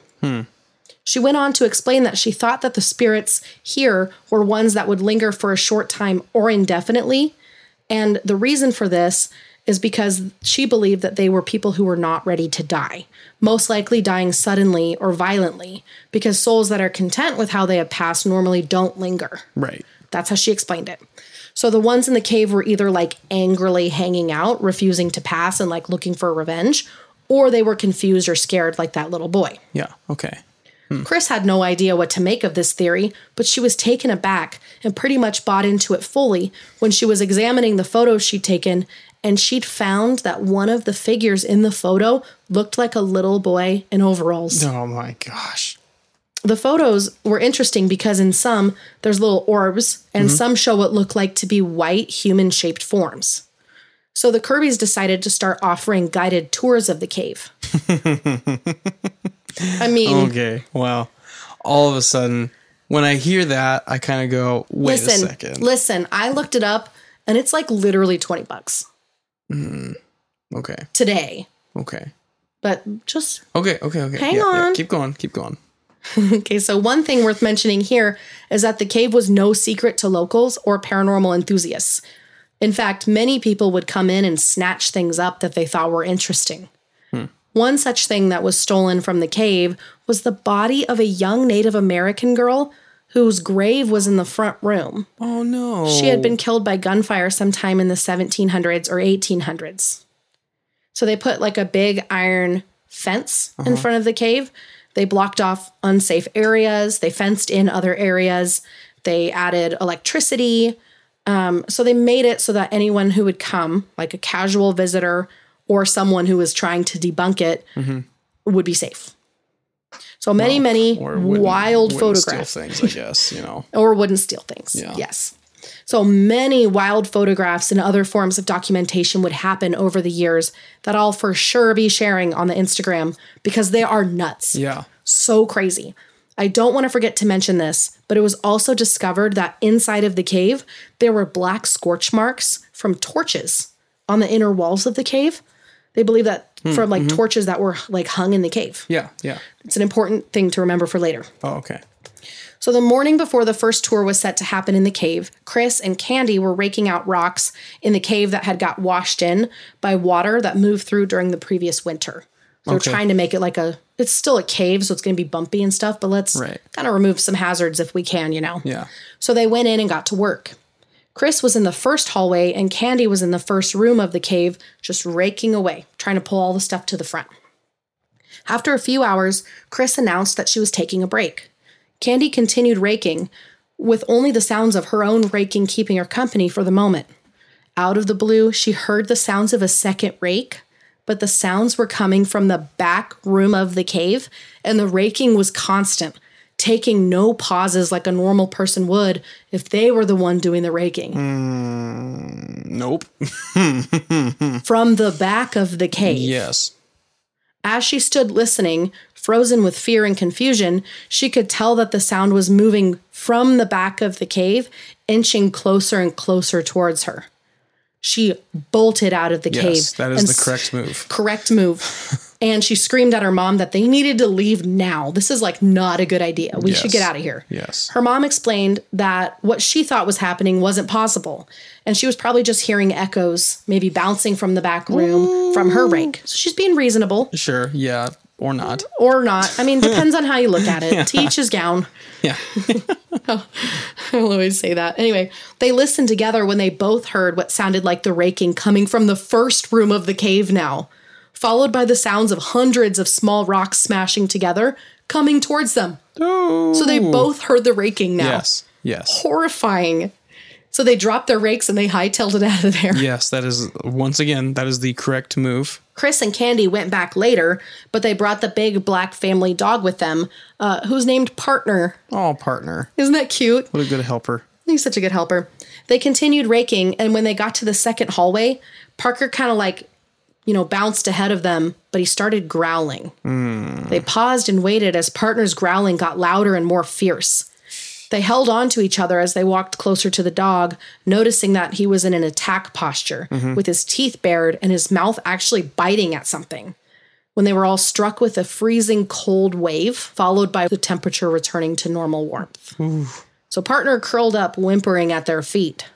She went on to explain that she thought that the spirits here were ones that would linger for a short time or indefinitely. And the reason for this is because she believed that they were people who were not ready to die, most likely dying suddenly or violently, because souls that are content with how they have passed normally don't linger. Right. That's how she explained it. So the ones in the cave were either like angrily hanging out, refusing to pass and like looking for revenge, or they were confused or scared like that little boy. Yeah. Okay. Hmm. Chris had no idea what to make of this theory, but she was taken aback and pretty much bought into it fully when she was examining the photos she'd taken and she'd found that one of the figures in the photo looked like a little boy in overalls. Oh my gosh. The photos were interesting because in some there's little orbs and mm-hmm. some show what look like to be white human shaped forms. So the Kirbys decided to start offering guided tours of the cave. *laughs* I mean, Okay. Wow. All of a sudden, when I hear that, I kind of go, wait a listen, second. listen, I looked it up and it's like literally 20 bucks hmm, okay. today. Okay. But just Okay. Okay. Okay. Hang Yeah, yeah. on. Keep going. Keep going. *laughs* okay, so one thing worth mentioning here is that the cave was no secret to locals or paranormal enthusiasts. In fact, many people would come in and snatch things up that they thought were interesting. Hmm. One such thing that was stolen from the cave was the body of a young Native American girl whose grave was in the front room. Oh no. She had been killed by gunfire sometime in the 1700s or 1800s. So they put like a big iron fence in uh-huh. front of the cave. They blocked off unsafe areas. They fenced in other areas. They added electricity. Um, so they made it so that anyone who would come, like a casual visitor or someone who was trying to debunk it, would be safe. So many, many Or wouldn't- wild wouldn't steal photographs things, I guess. You know. *laughs* or wouldn't steal things. Yeah. Yes. So many wild photographs and other forms of documentation would happen over the years that I'll for sure be sharing on the Instagram because they are nuts. Yeah. So crazy. I don't want to forget to mention this, but it was also discovered that inside of the cave, there were black scorch marks from torches on the inner walls of the cave. They believe that hmm, from like mm-hmm. torches that were like hung in the cave. Yeah. Yeah. It's an important thing to remember for later. Oh, okay. So the morning before the first tour was set to happen in the cave, Chris and Candy were raking out rocks in the cave that had got washed in by water that moved through during the previous winter. So Okay. they're trying to make it like a it's still a cave, so it's gonna be bumpy and stuff, but let's Right. kind of remove some hazards if we can, you know. Yeah. So they went in and got to work. Chris was in the first hallway and Candy was in the first room of the cave, just raking away, trying to pull all the stuff to the front. After a few hours, Chris announced that she was taking a break. Candy continued raking, with only the sounds of her own raking keeping her company for the moment. Out of the blue, she heard the sounds of a second rake, but the sounds were coming from the back room of the cave, and the raking was constant, taking no pauses like a normal person would if they were the one doing the raking. Hmm, nope. *laughs* From the back of the cave. yes. As she stood listening, frozen with fear and confusion, she could tell that the sound was moving from the back of the cave, inching closer and closer towards her. She bolted out of the Yes. cave. That is the correct move. correct move. *laughs* and she screamed at her mom that they needed to leave now. This is like not a good idea. We should get out of here. Yes. Her mom explained that what she thought was happening wasn't possible. And she was probably just hearing echoes, maybe bouncing from the back room from her rank. So she's being reasonable Sure. Yeah. Or not. or not. I mean, depends on how you look at it. *laughs* To each his gown. Yeah. *laughs* I'll always say that. Anyway, they listened together when they both heard what sounded like the raking coming from the first room of the cave now, followed by the sounds of hundreds of small rocks smashing together coming towards them. So they both heard the raking now. Yes. Yes. Horrifying. So they dropped their rakes and they hightailed it out of there. Yes. That is once again. That is the correct move. Chris and Candy went back later, but they brought the big black family dog with them, uh, who's named Partner. Oh, partner. Isn't that cute? What a good helper. He's such a good helper. They continued raking, and when they got to the second hallway, Parker kind of like, you know, bounced ahead of them, but he started growling. They paused and waited as Partner's growling got louder and more fierce. They held on to each other as they walked closer to the dog, noticing that he was in an attack posture, mm-hmm. with his teeth bared and his mouth actually biting at something. When they were all struck with a freezing cold wave, followed by the temperature returning to normal warmth. So, partner curled up, whimpering at their feet.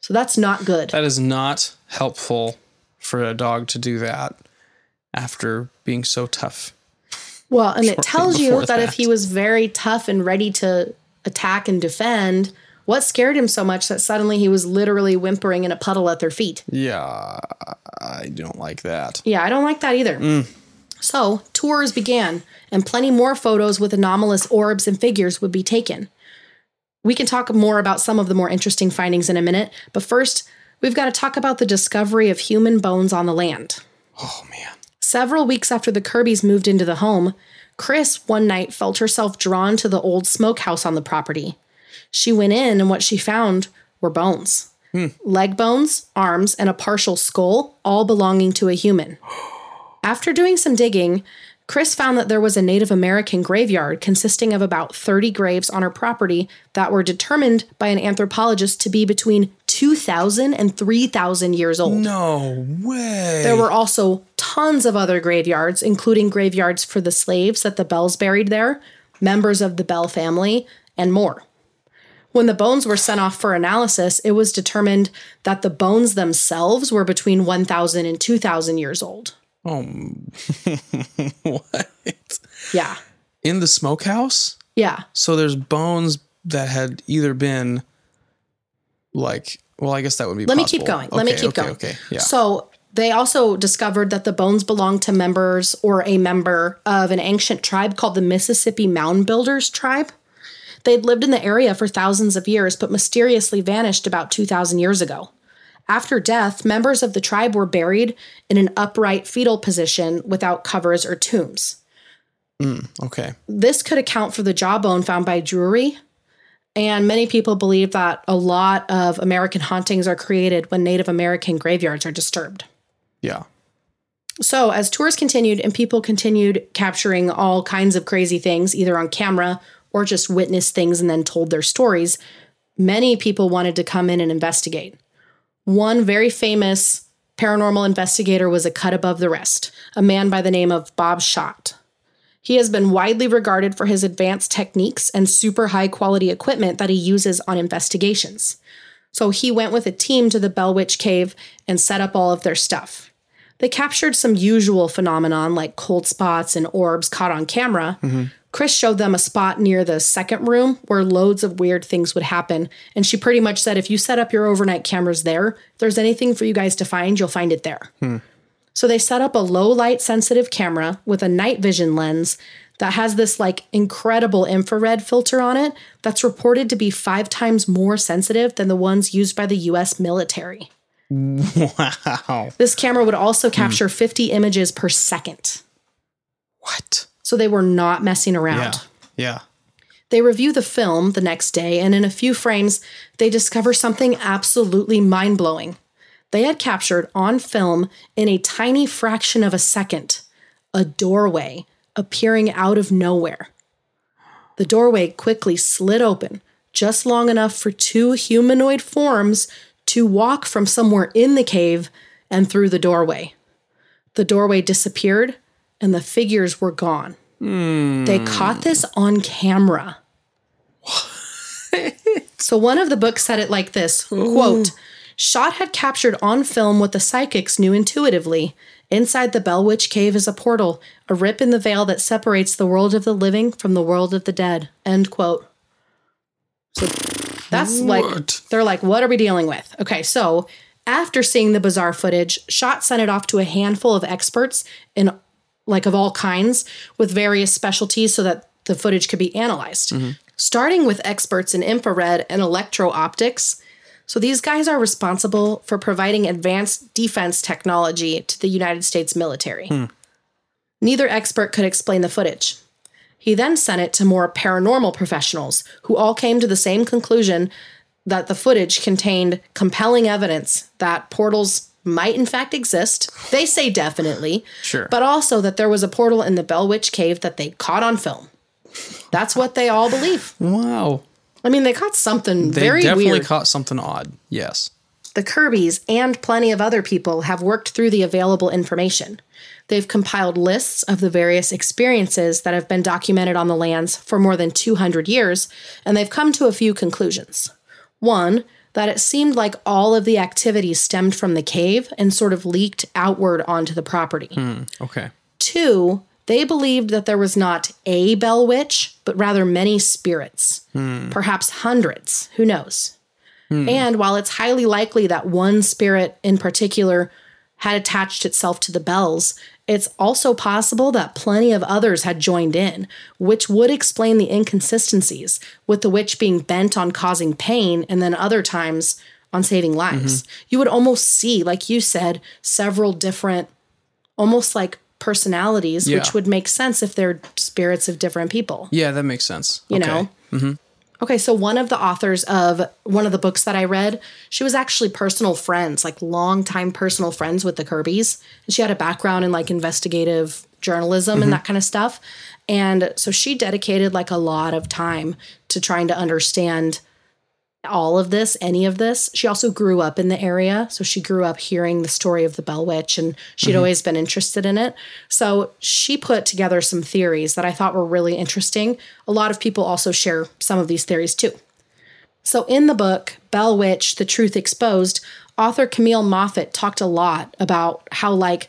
So, that's not good. That is not helpful for a dog to do that after being so tough. Well, and it tells you before that, if he was very tough and ready to attack and defend, what scared him so much that suddenly he was literally whimpering in a puddle at their feet? Yeah, I don't like that. Yeah, I don't like that either. Mm. So, tours began, and plenty more photos with anomalous orbs and figures would be taken. We can talk more about some of the more interesting findings in a minute, but first, we've got to talk about the discovery of human bones on the land. Oh man. Several weeks after the Kirbys moved into the home, Chris one night felt herself drawn to the old smokehouse on the property. She went in, and what she found were bones hmm. leg bones, arms, and a partial skull, all belonging to a human. *gasps* After doing some digging, Chris found that there was a Native American graveyard consisting of about 30 graves on her property that were determined by an anthropologist to be between 2,000 and 3,000 years old. No way. There were also tons of other graveyards, including graveyards for the slaves that the Bells buried there, members of the Bell family, and more. When the bones were sent off for analysis, it was determined that the bones themselves were between 1,000 and 2,000 years old. Oh, *laughs* what? Yeah. In the smokehouse? Yeah. So there's bones that had either been like, well, I guess that would be. Let me keep possible. going. Let me keep okay, going. Okay. Yeah. So they also discovered that the bones belonged to members or a member of an ancient tribe called the Mississippi Mound Builders tribe. They'd lived in the area for thousands of years, but mysteriously vanished about 2,000 years ago. After death, members of the tribe were buried in an upright fetal position without covers or tombs. Mm, okay. This could account for the jawbone found by Drury. And many people believe that a lot of American hauntings are created when Native American graveyards are disturbed. Yeah. So, as tours continued and people continued capturing all kinds of crazy things, either on camera or just witnessed things and then told their stories, many people wanted to come in and investigate. One very famous paranormal investigator was a cut above the rest, a man by the name of Bob Schott. He has been widely regarded for his advanced techniques and super high quality equipment that he uses on investigations. So he went with a team to the Bell Witch Cave and set up all of their stuff. They captured some usual phenomenon like cold spots and orbs caught on camera. Chris showed them a spot near the second room where loads of weird things would happen. And she pretty much said, if you set up your overnight cameras there, if there's anything for you guys to find, you'll find it there. Hmm. So they set up a low light sensitive camera with a night vision lens that has this like incredible infrared filter on it that's reported to be five times more sensitive than the ones used by the US military. Wow. This camera would also hmm. capture 50 images per second. What? So they were not messing around. Yeah. Yeah. They review the film the next day, and in a few frames, they discover something absolutely mind blowing. They had captured on film in a tiny fraction of a second a doorway appearing out of nowhere. The doorway quickly slid open, just long enough for two humanoid forms to walk from somewhere in the cave and through the doorway. The doorway disappeared, and the figures were gone. They caught this on camera. so one of the books said it like this quote, Schott had captured on film what the psychics knew intuitively. Inside the Bell Witch Cave is a portal, a rip in the veil that separates the world of the living from the world of the dead. End quote. So that's like What? they're like, what are we dealing with? Okay, so after seeing the bizarre footage, Schott sent it off to a handful of experts in like of all kinds with various specialties so that the footage could be analyzed. Mm-hmm. Starting with experts in infrared and electro optics. So these guys are responsible for providing advanced defense technology to the United States military. Hmm. Neither expert could explain the footage. He then sent it to more paranormal professionals who all came to the same conclusion that the footage contained compelling evidence that portals might in fact exist. They say definitely. Sure. But also that there was a portal in the Bell Witch Cave that they caught on film. That's what they all believe. Wow. I mean, they caught something very weird. They very definitely weird. caught something odd. Yes. The Kirbys and plenty of other people have worked through the available information. They've compiled lists of the various experiences that have been documented on the lands for more than 200 years, and they've come to a few conclusions. One, that it seemed like all of the activity stemmed from the cave and sort of leaked outward onto the property. Hmm, okay. Two, they believed that there was not a Bell Witch, but rather many spirits, hmm. perhaps hundreds, who knows. Hmm. And while it's highly likely that one spirit in particular had attached itself to the bells, it's also possible that plenty of others had joined in, which would explain the inconsistencies, with the witch being bent on causing pain and then other times on saving lives. Mm-hmm. You would almost see, like you said, several different, almost like personalities, Yeah. which would make sense if they're spirits of different people Yeah, that makes sense. you Okay. know mm-hmm. Okay so one of the authors of one of the books that i read she was actually personal friends like longtime personal friends with the kirbys. And she had a background in like investigative journalism and mm-hmm. that kind of stuff. And so she dedicated like a lot of time to trying to understand all of this, any of this. She also grew up in the area. So she grew up hearing the story of the Bell Witch and she'd mm-hmm. always been interested in it. So she put together some theories that I thought were really interesting. A lot of people also share some of these theories too. So in the book, Bell Witch, The Truth Exposed, author Camille Moffitt talked a lot about how, like,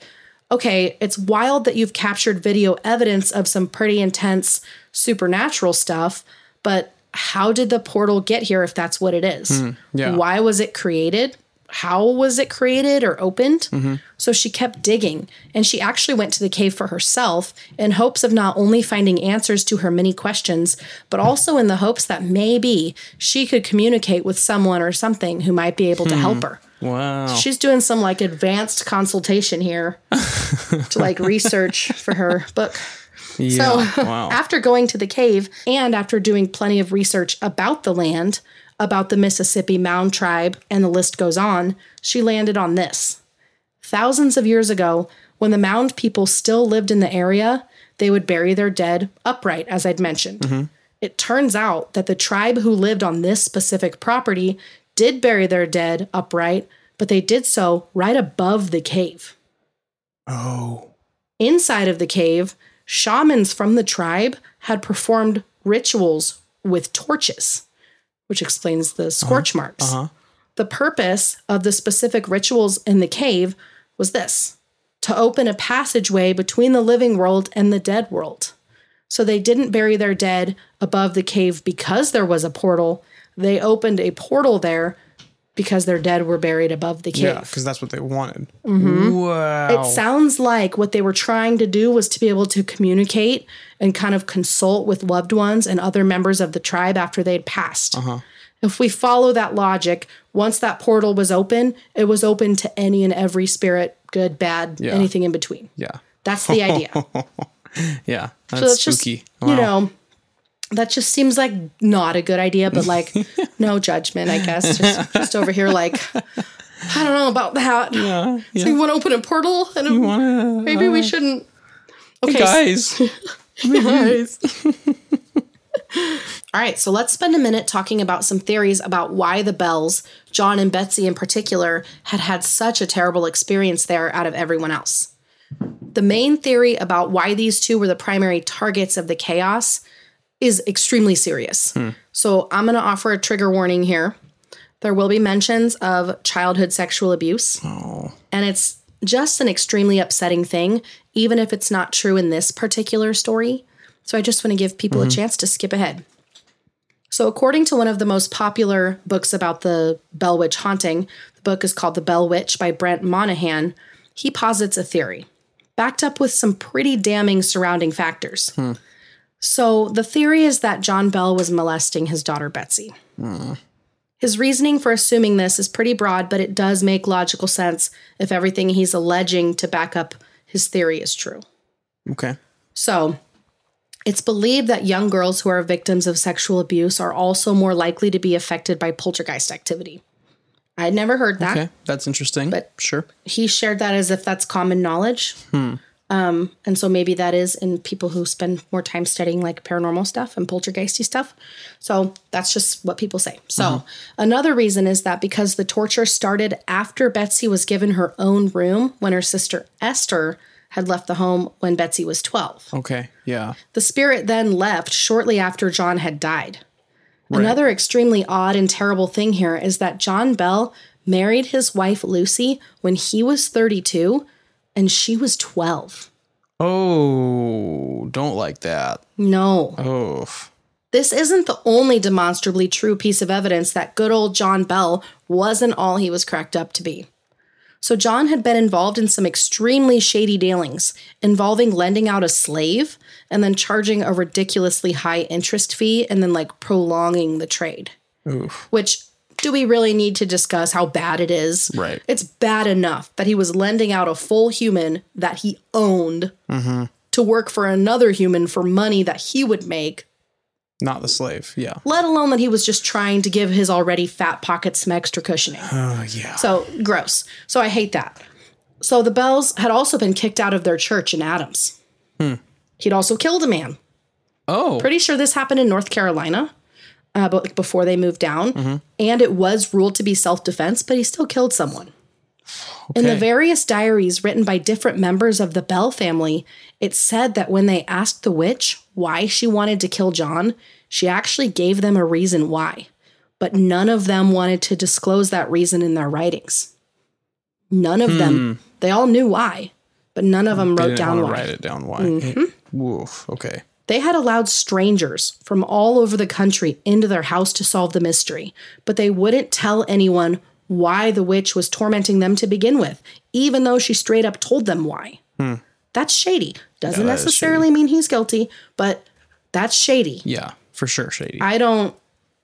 okay, it's wild that you've captured video evidence of some pretty intense supernatural stuff, but how did the portal get here if that's what it is? Hmm, yeah. Why was it created? How was it created or opened? Mm-hmm. So she kept digging and she actually went to the cave for herself in hopes of not only finding answers to her many questions, but also in the hopes that maybe she could communicate with someone or something who might be able to help hmm. her. Wow. She's doing some like advanced consultation here *laughs* to like research for her book. Yeah. So *laughs* wow. after going to the cave and after doing plenty of research about the land, about the Mississippi Mound tribe, and the list goes on, she landed on this. Thousands of years ago, when the Mound people still lived in the area, they would bury their dead upright, as I'd mentioned. Mm-hmm. It turns out that the tribe who lived on this specific property did bury their dead upright, but they did so right above the cave. oh. Inside of the cave, shamans from the tribe had performed rituals with torches, which explains the uh-huh. scorch marks. Uh-huh. The purpose of the specific rituals in the cave was this to open a passageway between the living world and the dead world. So they didn't bury their dead above the cave because there was a portal. They opened a portal there because their dead were buried above the cave. Yeah, because that's what they wanted. Mm-hmm. Wow. It sounds like what they were trying to do was to be able to communicate and kind of consult with loved ones and other members of the tribe after they'd passed. Uh-huh. If we follow that logic, once that portal was open, it was open to any and every spirit, good, bad, Yeah. anything in between. yeah. That's the idea. *laughs* Yeah. That's, so spooky. just, you know, that just seems like not a good idea, but like *laughs* no judgment, I guess. Just, just over here, like, I don't know about that. Yeah. So you want to open a portal and wanna- maybe we uh, shouldn't. Okay, Guys. *laughs* guys. *laughs* All right, so let's spend a minute talking about some theories about why the Bells, John and Betsy in particular, had had such a terrible experience there out of everyone else. The main theory about why these two were the primary targets of the chaos is extremely serious. So I'm going to offer a trigger warning here. There will be mentions of childhood sexual abuse. Oh. And it's just an extremely upsetting thing, even if it's not true in this particular story. So I just want to give people a mm-hmm. chance to skip ahead. So, according to one of the most popular books about the Bell Witch haunting, the book is called The Bell Witch by Brent Monahan, he posits a theory, backed up with some pretty damning surrounding factors. Hmm. So, the theory is that John Bell was molesting his daughter Betsy. Hmm. His reasoning for assuming this is pretty broad, but it does make logical sense if everything he's alleging to back up his theory is true. Okay. So, it's believed that young girls who are victims of sexual abuse are also more likely to be affected by poltergeist activity. I'd never heard that. Okay. That's interesting. But- sure. He shared that as if that's common knowledge. Hmm. Um, and so maybe that is in people who spend more time studying like paranormal stuff and poltergeisty stuff. So that's just what people say. So another reason is that because the torture started after Betsy was given her own room when her sister Esther had left the home when Betsy was 12. Okay. Yeah. The spirit then left shortly after John had died. Another extremely odd and terrible thing here is that John Bell married his wife Lucy when he was 32 and she was 12. Oh, don't like that. No. Oh. This isn't the only demonstrably true piece of evidence that good old John Bell wasn't all he was cracked up to be. So, John had been involved in some extremely shady dealings involving lending out a slave and then charging a ridiculously high interest fee and then like prolonging the trade. Oof. Which, do we really need to discuss how bad it is? Right. It's bad enough that he was lending out a full human that he owned mm-hmm. to work for another human for money that he would make Not the slave. Yeah. let alone that he was just trying to give his already fat pockets some extra cushioning. *sighs* Oh, yeah. So gross. So I hate that. So the Bells had also been kicked out of their church in Adams. Hmm. He'd also killed a man. oh. Pretty sure this happened in North Carolina, uh, but like before they moved down, and it was ruled to be self defense. But he still killed someone. In the various diaries written by different members of the Bell family, it said that when they asked the witch why she wanted to kill John, she actually gave them a reason why. But none of them wanted to disclose that reason in their writings. None of them. They all knew why, but none of them Hmm. Wrote down why. Write it down. Why? Woof. Okay. They had allowed strangers from all over the country into their house to solve the mystery, but they wouldn't tell anyone why the witch was tormenting them to begin with, even though she straight up told them why. That's shady. Doesn't Hmm. that necessarily mean he's guilty, but that's shady. Yeah. For sure, Shady. I don't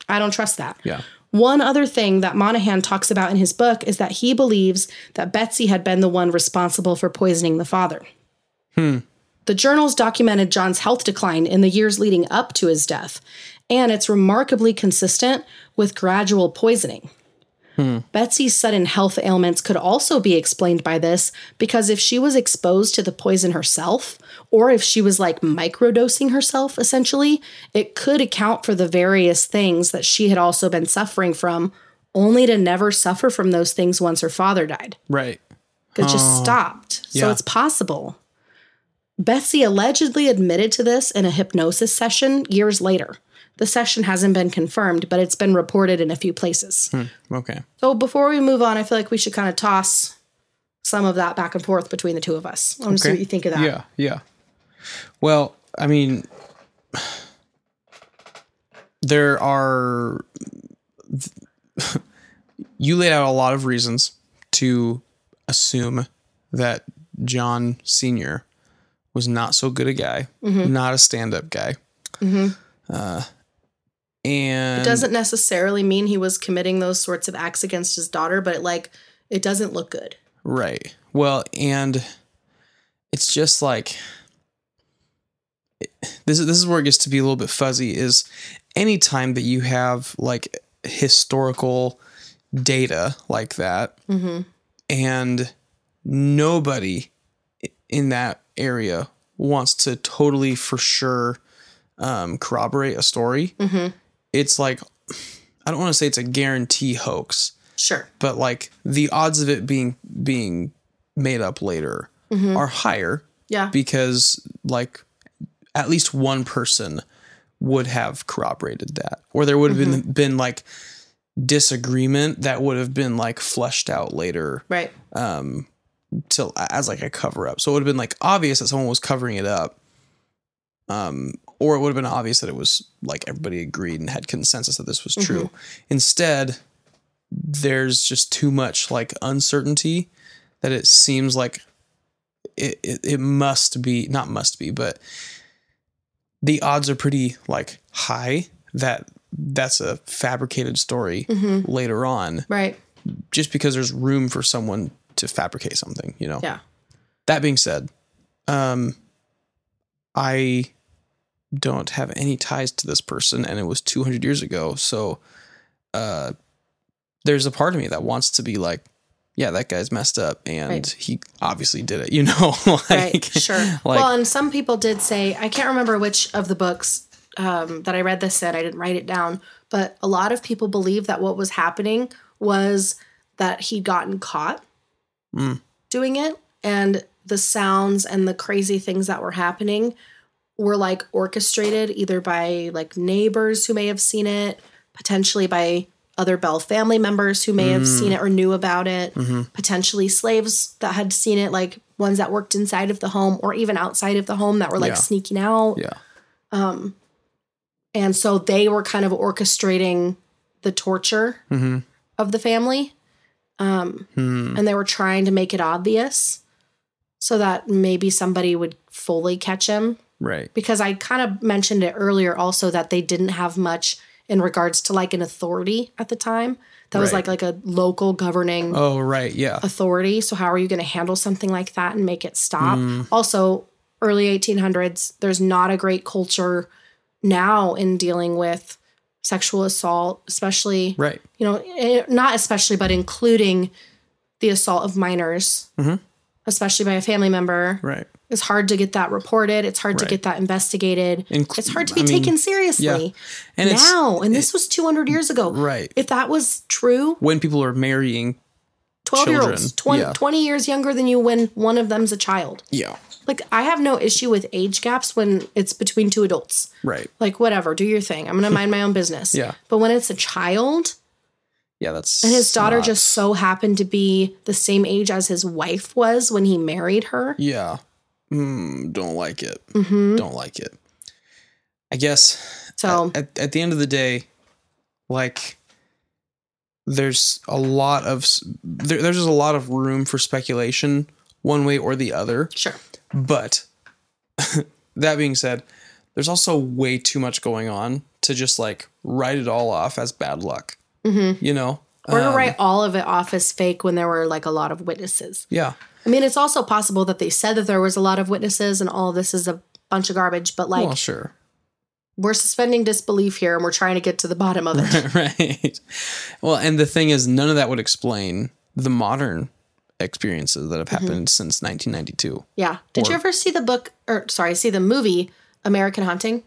I don't trust that. yeah. One other thing that Monahan talks about in his book is that he believes that Betsy had been the one responsible for poisoning the father. The journals documented John's health decline in the years leading up to his death, and it's remarkably consistent with gradual poisoning. Hmm. Betsy's sudden health ailments could also be explained by this because if she was exposed to the poison herself, or if she was like microdosing herself, essentially, it could account for the various things that she had also been suffering from, only to never suffer from those things once her father died. Right. It just oh. stopped. So Yeah. it's possible. Betsy allegedly admitted to this in a hypnosis session years later. The session hasn't been confirmed, but it's been reported in a few places. Hmm, okay. So before we move on, I feel like we should kind of toss some of that back and forth between the two of us. I want to see what you think of that. Yeah. Yeah. Well, I mean, there are. *laughs* You laid out a lot of reasons to assume that John Sr. was not so good a guy, Mm-hmm. not a stand up guy. Uh, and It doesn't necessarily mean he was committing those sorts of acts against his daughter, but it, like it doesn't look good. Right. Well, and it's just like this is this is where it gets to be a little bit fuzzy is anytime that you have like historical data like that and nobody in that area wants to totally for sure um, corroborate a story it's like i don't want to say it's a guarantee hoax Sure. but like the odds of it being being made up later are higher Yeah. because like at least one person would have corroborated that or there would have been been like disagreement that would have been like fleshed out later right. um to as like a cover up. So it would have been like obvious that someone was covering it up um or it would have been obvious that it was like everybody agreed and had consensus that this was true. Instead there's just too much like uncertainty that it seems like it, it, it must be not must be but the odds are pretty like high that that's a fabricated story later on. Right. just because there's room for someone to fabricate something you know Yeah. that being said um i don't have any ties to this person and it was 200 years ago so uh there's a part of me that wants to be like yeah, that guy's messed up and Right. he obviously did it, *laughs* you know? *laughs* like, right sure *laughs* Like, well and some people did say i can't remember which of the books um, that i read this in i didn't write it down but a lot of people believe that what was happening was that he'd gotten caught Mm. doing it and the sounds and the crazy things that were happening were like orchestrated either by like neighbors who may have seen it potentially by other bell family members who may have seen it or knew about it potentially slaves that had seen it like ones that worked inside of the home or even outside of the home that were like Yeah. sneaking out yeah. Um, and so they were kind of orchestrating the torture hmm of the family um, Hmm. and they were trying to make it obvious so that maybe somebody would fully catch him Right. because I kind of mentioned it earlier also that they didn't have much in regards to like an authority at the time. That was like like a local governing Oh, right. Yeah. authority. So how are you going to handle something like that and make it stop? Mm. Also, early 1800s, there's not a great culture now in dealing with sexual assault, especially Right. you know, eh, not especially, but including the assault of minors, Mhm. especially by a family member. Right. It's hard to get that reported. It's hard to get that investigated. Inc- it's hard to be I mean, taken seriously yeah. And it's now. And this was 200 years ago. right. If that was true, when people are marrying. 12 year Children, olds, 20, yeah. 20 years younger than you when one of them's a child. Yeah. Like, I have no issue with age gaps when it's between two adults. Right. Like, whatever, do your thing. I'm going to mind my own *laughs* business. Yeah. But when it's a child, Yeah. That's. And his daughter not- just so happened to be the same age as his wife was when he married her. Yeah. Mm, don't like it. hmm Don't like it. I guess So, at, at the end of the day, like there's a lot of there, there's just a lot of room for speculation one way or the other. sure. But *laughs* that being said, there's also way too much going on to just like write it all off as bad luck. Mm-hmm. You know? Or to Um, write all of it off as fake when there were like a lot of witnesses. Yeah. I mean, it's also possible that they said that there was a lot of witnesses and all this is a bunch of garbage, but like well, sure. we're suspending disbelief here and we're trying to get to the bottom of it. *laughs* right. Well, and the thing is, none of that would explain the modern experiences that have Mm-hmm. happened since 1992. yeah. Did you ever see the book or sorry, see the movie American Haunting?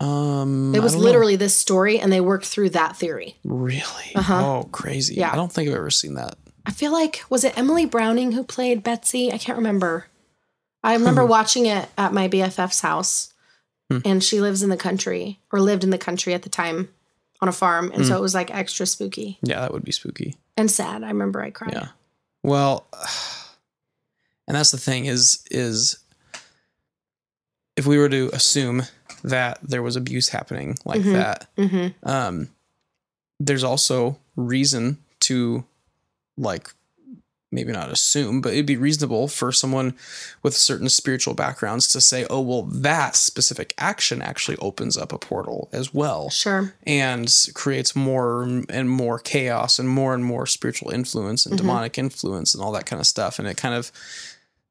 Um, It was don't know. literally this story and they worked through that theory. really. Uh-huh. Oh, crazy. Yeah. I don't think I've ever seen that. I feel like was it Emily Browning who played Betsy? I can't remember. I remember watching it at my BFF's house, Hmm. and she lives in the country or lived in the country at the time on a farm, and Hmm. so it was like extra spooky Yeah, that would be spooky. and sad. I remember I cried. Yeah. Well, and that's the thing is is if we were to assume that there was abuse happening like Mhm. that, hmm um, there's also reason to like maybe not assume, but it'd be reasonable for someone with certain spiritual backgrounds to say, oh, well, that specific action actually opens up a portal as well Sure. and creates more and more chaos and more and more spiritual influence and Mhm. demonic influence and all that kind of stuff. And it kind of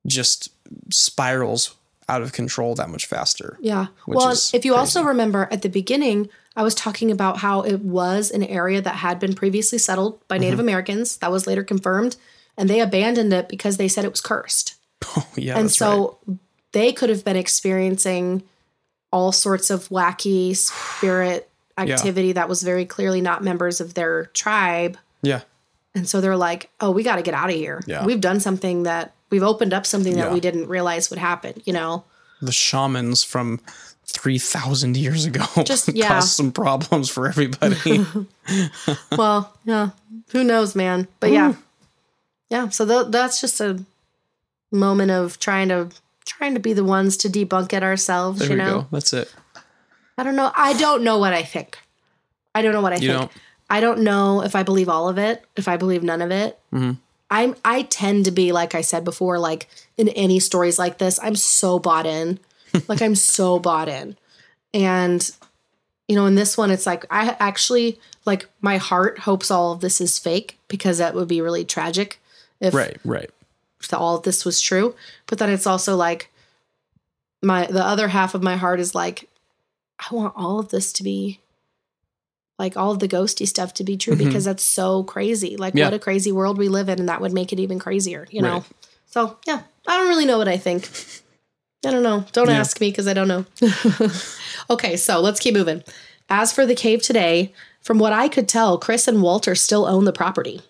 just spirals out of control that much faster. Yeah. Well, if you also remember at the beginning, I was talking about how it was an area that had been previously settled by Native Mm-hmm. Americans. That was later confirmed, and they abandoned it because they said it was cursed. *laughs* Oh, yeah. and so they could have been experiencing all sorts of wacky spirit *sighs* Yeah. activity that was very clearly not members of their tribe. Yeah. And so they're like, oh, we got to get out of here. Yeah. We've done something that we've opened up something that Yeah. we didn't realize would happen, you know? The shamans from 3,000 years ago *laughs* Just- yeah. caused some problems for everybody. *laughs* well, yeah, who knows, man? But yeah, hmm. Yeah. So th- that's just a moment of trying to trying to be the ones to debunk it ourselves. there you we know, go. That's it. I don't know. I don't know what I think. I don't know what I You think. don't? I don't know if I believe all of it. If I believe none of it. Mhm. I'm. I tend to be like I said before. Like in any stories like this, I'm so bought in. *laughs* like I'm so bought in, and you know, in this one, it's like I actually like my heart hopes all of this is fake because that would be really tragic if Right, right. if all of this was true. But then it's also like my the other half of my heart is like, I want all of this to be like all of the ghosty stuff to be true because that's so crazy. Like Mm-hmm. Yeah. what a crazy world we live in, and that would make it even crazier, you know. Right. So yeah, I don't really know what I think. I don't know. Don't Yeah. ask me because I don't know. *laughs* okay, so let's keep moving. As for the cave today, from what I could tell, Chris and Walter still own the property.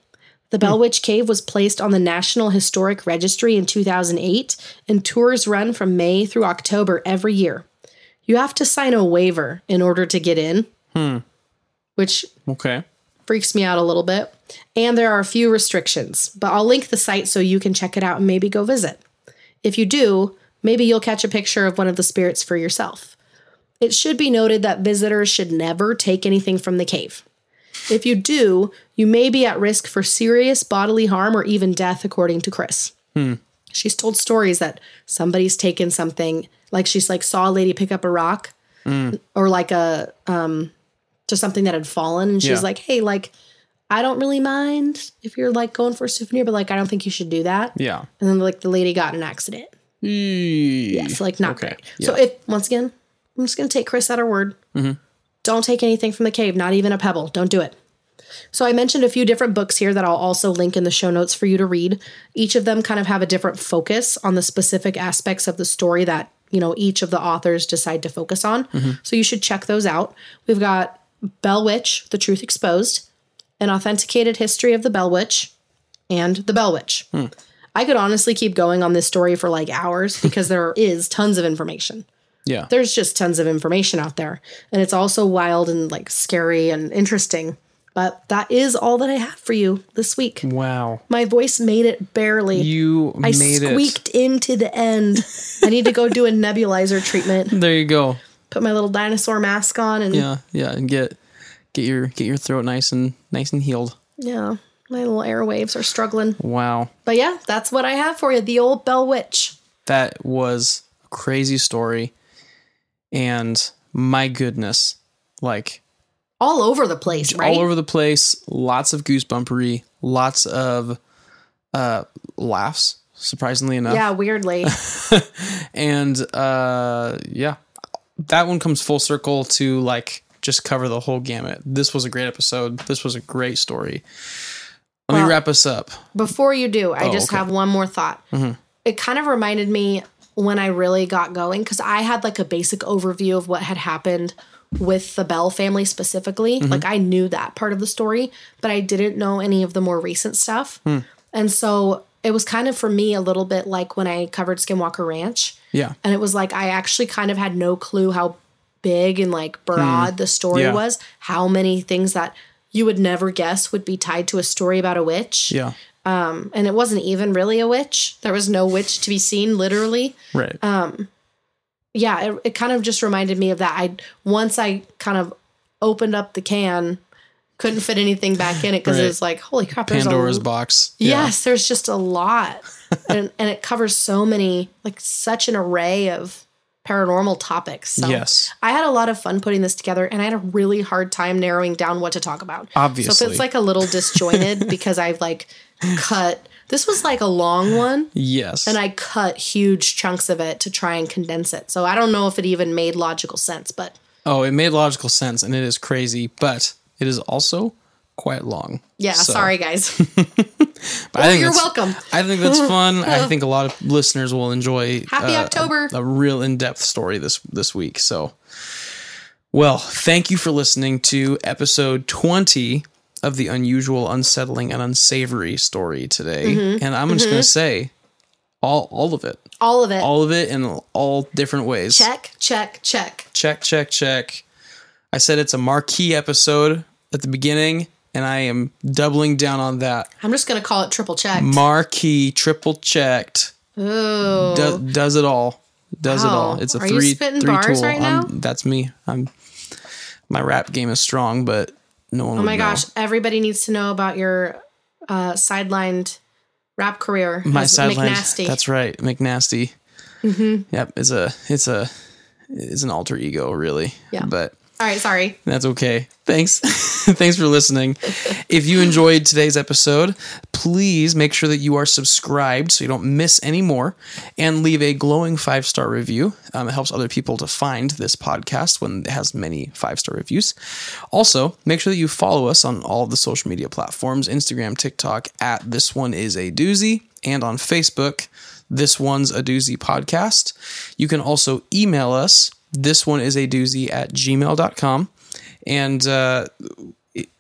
The hmm. Bell Witch Cave was placed on the National Historic Registry in 2008, and tours run from May through October every year. You have to sign a waiver in order to get in, hmm. which Okay. freaks me out a little bit. And there are a few restrictions, but I'll link the site so you can check it out and maybe go visit. If you do, maybe you'll catch a picture of one of the spirits for yourself. It should be noted that visitors should never take anything from the cave. If you do, you may be at risk for serious bodily harm or even death, according to Chris. She's told stories that somebody's taken something, like she's like saw a lady pick up a rock or like a um to something that had fallen and she's Yeah. like, "Hey, like I don't really mind if you're like going for a souvenir, but like I don't think you should do that." Yeah. And then like the lady got an accident. Yeah. It's like not Okay. great. So if once again, I'm just gonna take Chris at her word. Mm-hmm. Don't take anything from the cave, not even a pebble. Don't do it. So I mentioned a few different books here that I'll also link in the show notes for you to read. Each of them kind of have a different focus on the specific aspects of the story that, you know, each of the authors decide to focus on. Mm-hmm. So you should check those out. We've got Bell Witch, The Truth Exposed, An Authenticated History of the Bell Witch, and The Bell Witch. Hmm. I could honestly keep going on this story for like hours because there *laughs* is tons of information Yeah. there's just tons of information out there and it's also wild and like scary and interesting but that is all that i have for you this week Wow. my voice made it barely You i squeaked into the end i need to go do a nebulizer treatment. *laughs* There you go. put my little dinosaur mask on and yeah, Yeah. Yeah. And get get your get your throat nice and nice and healed. Yeah. My little airwaves are struggling Wow. but yeah that's what i have for you the old bell witch That was a crazy story. And my goodness, like all over the place right all over the place, lots of goosebumpery, lots of uh laughs, surprisingly enough. yeah weirdly *laughs* And uh yeah. That one comes full circle to like just cover the whole gamut. This was a great episode. This was a great story. Let me wrap us up. Before you do, I Oh, just okay. have one more thought. It kind of reminded me when I really got going because I had like a basic overview of what had happened with the Bell family specifically. Mm-hmm. Like I knew that part of the story, but I didn't know any of the more recent stuff. Hmm. And so it was kind of for me a little bit like when I covered Skinwalker Ranch. Yeah. And it was like I actually kind of had no clue how big and like broad hmm. the story Yeah. was, how many things that you would never guess would be tied to a story about a witch Yeah. And it wasn't even really a witch. There was no witch to be seen, literally. Right. Um, yeah, it, it kind of just reminded me of that. I once I kind of opened up the can, couldn't fit anything back in it because Right. it was like, holy crap! There's Pandora's a, box. Yeah. Yes, there's just a lot, *laughs* and and it covers so many, like such an array of paranormal topics. So Yes. I had a lot of fun putting this together, and I had a really hard time narrowing down what to talk about. So Obviously. if it's like a little disjointed *laughs* because I've like cut. This was like a long one. Yes. And I cut huge chunks of it to try and condense it. So I don't know if it even made logical sense, but oh, it made logical sense and it is crazy, but it is also quite long. yeah, So- sorry guys. *laughs* But I think you're welcome. I think that's *laughs* fun. I think a lot of listeners will enjoy Happy uh, October. A, a real in-depth story this this week. So, well, thank you for listening to episode 20 of the unusual, unsettling, and unsavory story today. Mm-hmm. And I'm just going to say all all of it. All of it. All of it in all different ways. check, check, check. check, check, check. I said it's a marquee episode at the beginning, and I am doubling down on that. I'm just gonna call it triple check. Marquee, triple checked, Ooh. do, does it all. Does it all. It's a Are three three bars tool. right now? that's me. I'm my rap game is strong, but no one. oh my gosh, everybody needs to know about your uh, sidelined rap career. my as sideline. McNasty. That's right, McNasty. Mm-hmm. Yep, it's a it's a it's an alter ego, really. Yeah. But All right, sorry. That's okay. Thanks. *laughs* Thanks for listening. If you enjoyed today's episode, please make sure that you are subscribed so you don't miss any more and leave a glowing five star review. Um, it helps other people to find this podcast when it has many five star reviews. Also, make sure that you follow us on all the social media platforms Instagram, TikTok, at This One Is a Doozy, and on Facebook, This One's a Doozy Podcast. You can also email us this one is a doozy at gmail.com. And uh,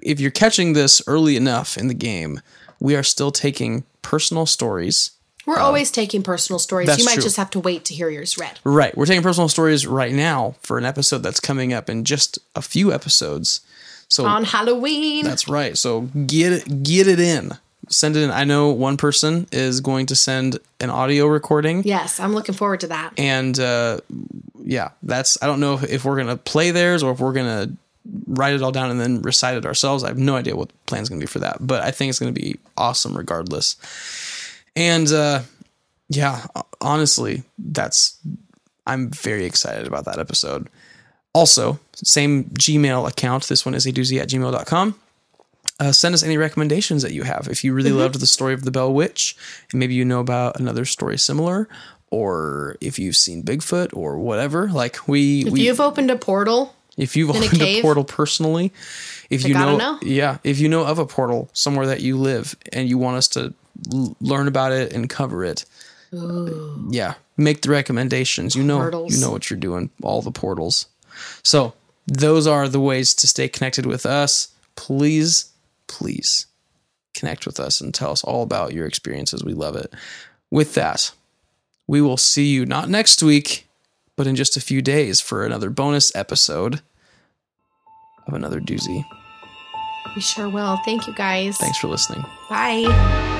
if you're catching this early enough in the game, we are still taking personal stories. We're always taking personal stories. You might true. just have to wait to hear yours read. Right. We're taking personal stories right now for an episode that's coming up in just a few episodes. So On Halloween. that's right. So get it, get it in. Send it in. I know one person is going to send an audio recording. yes, I'm looking forward to that. and uh, yeah, that's I don't know if, we're gonna play theirs or if we're gonna write it all down and then recite it ourselves. I have no idea what the plan's gonna be for that, but I think it's gonna be awesome regardless. And uh, yeah, honestly, that's I'm very excited about that episode. Also, same Gmail account. This one is a doozy at gmail.com. Uh, send us any recommendations that you have. If you really loved the story of the Bell Witch, and maybe you know about another story similar, or if you've seen Bigfoot or whatever, like we, If we you've opened a portal, if you've a opened a, cave? portal personally, if I you know, know. yeah, if you know of a portal somewhere that you live and you want us to l- learn about it and cover it, yeah, make the recommendations. You know, Portals. you know what you're doing. All the portals. So those are the ways to stay connected with us. Please, please connect with us and tell us all about your experiences. We love it. With that, we will see you not next week, but in just a few days for another bonus episode of another doozy. we sure will. Thank you guys. Thanks for listening. Bye.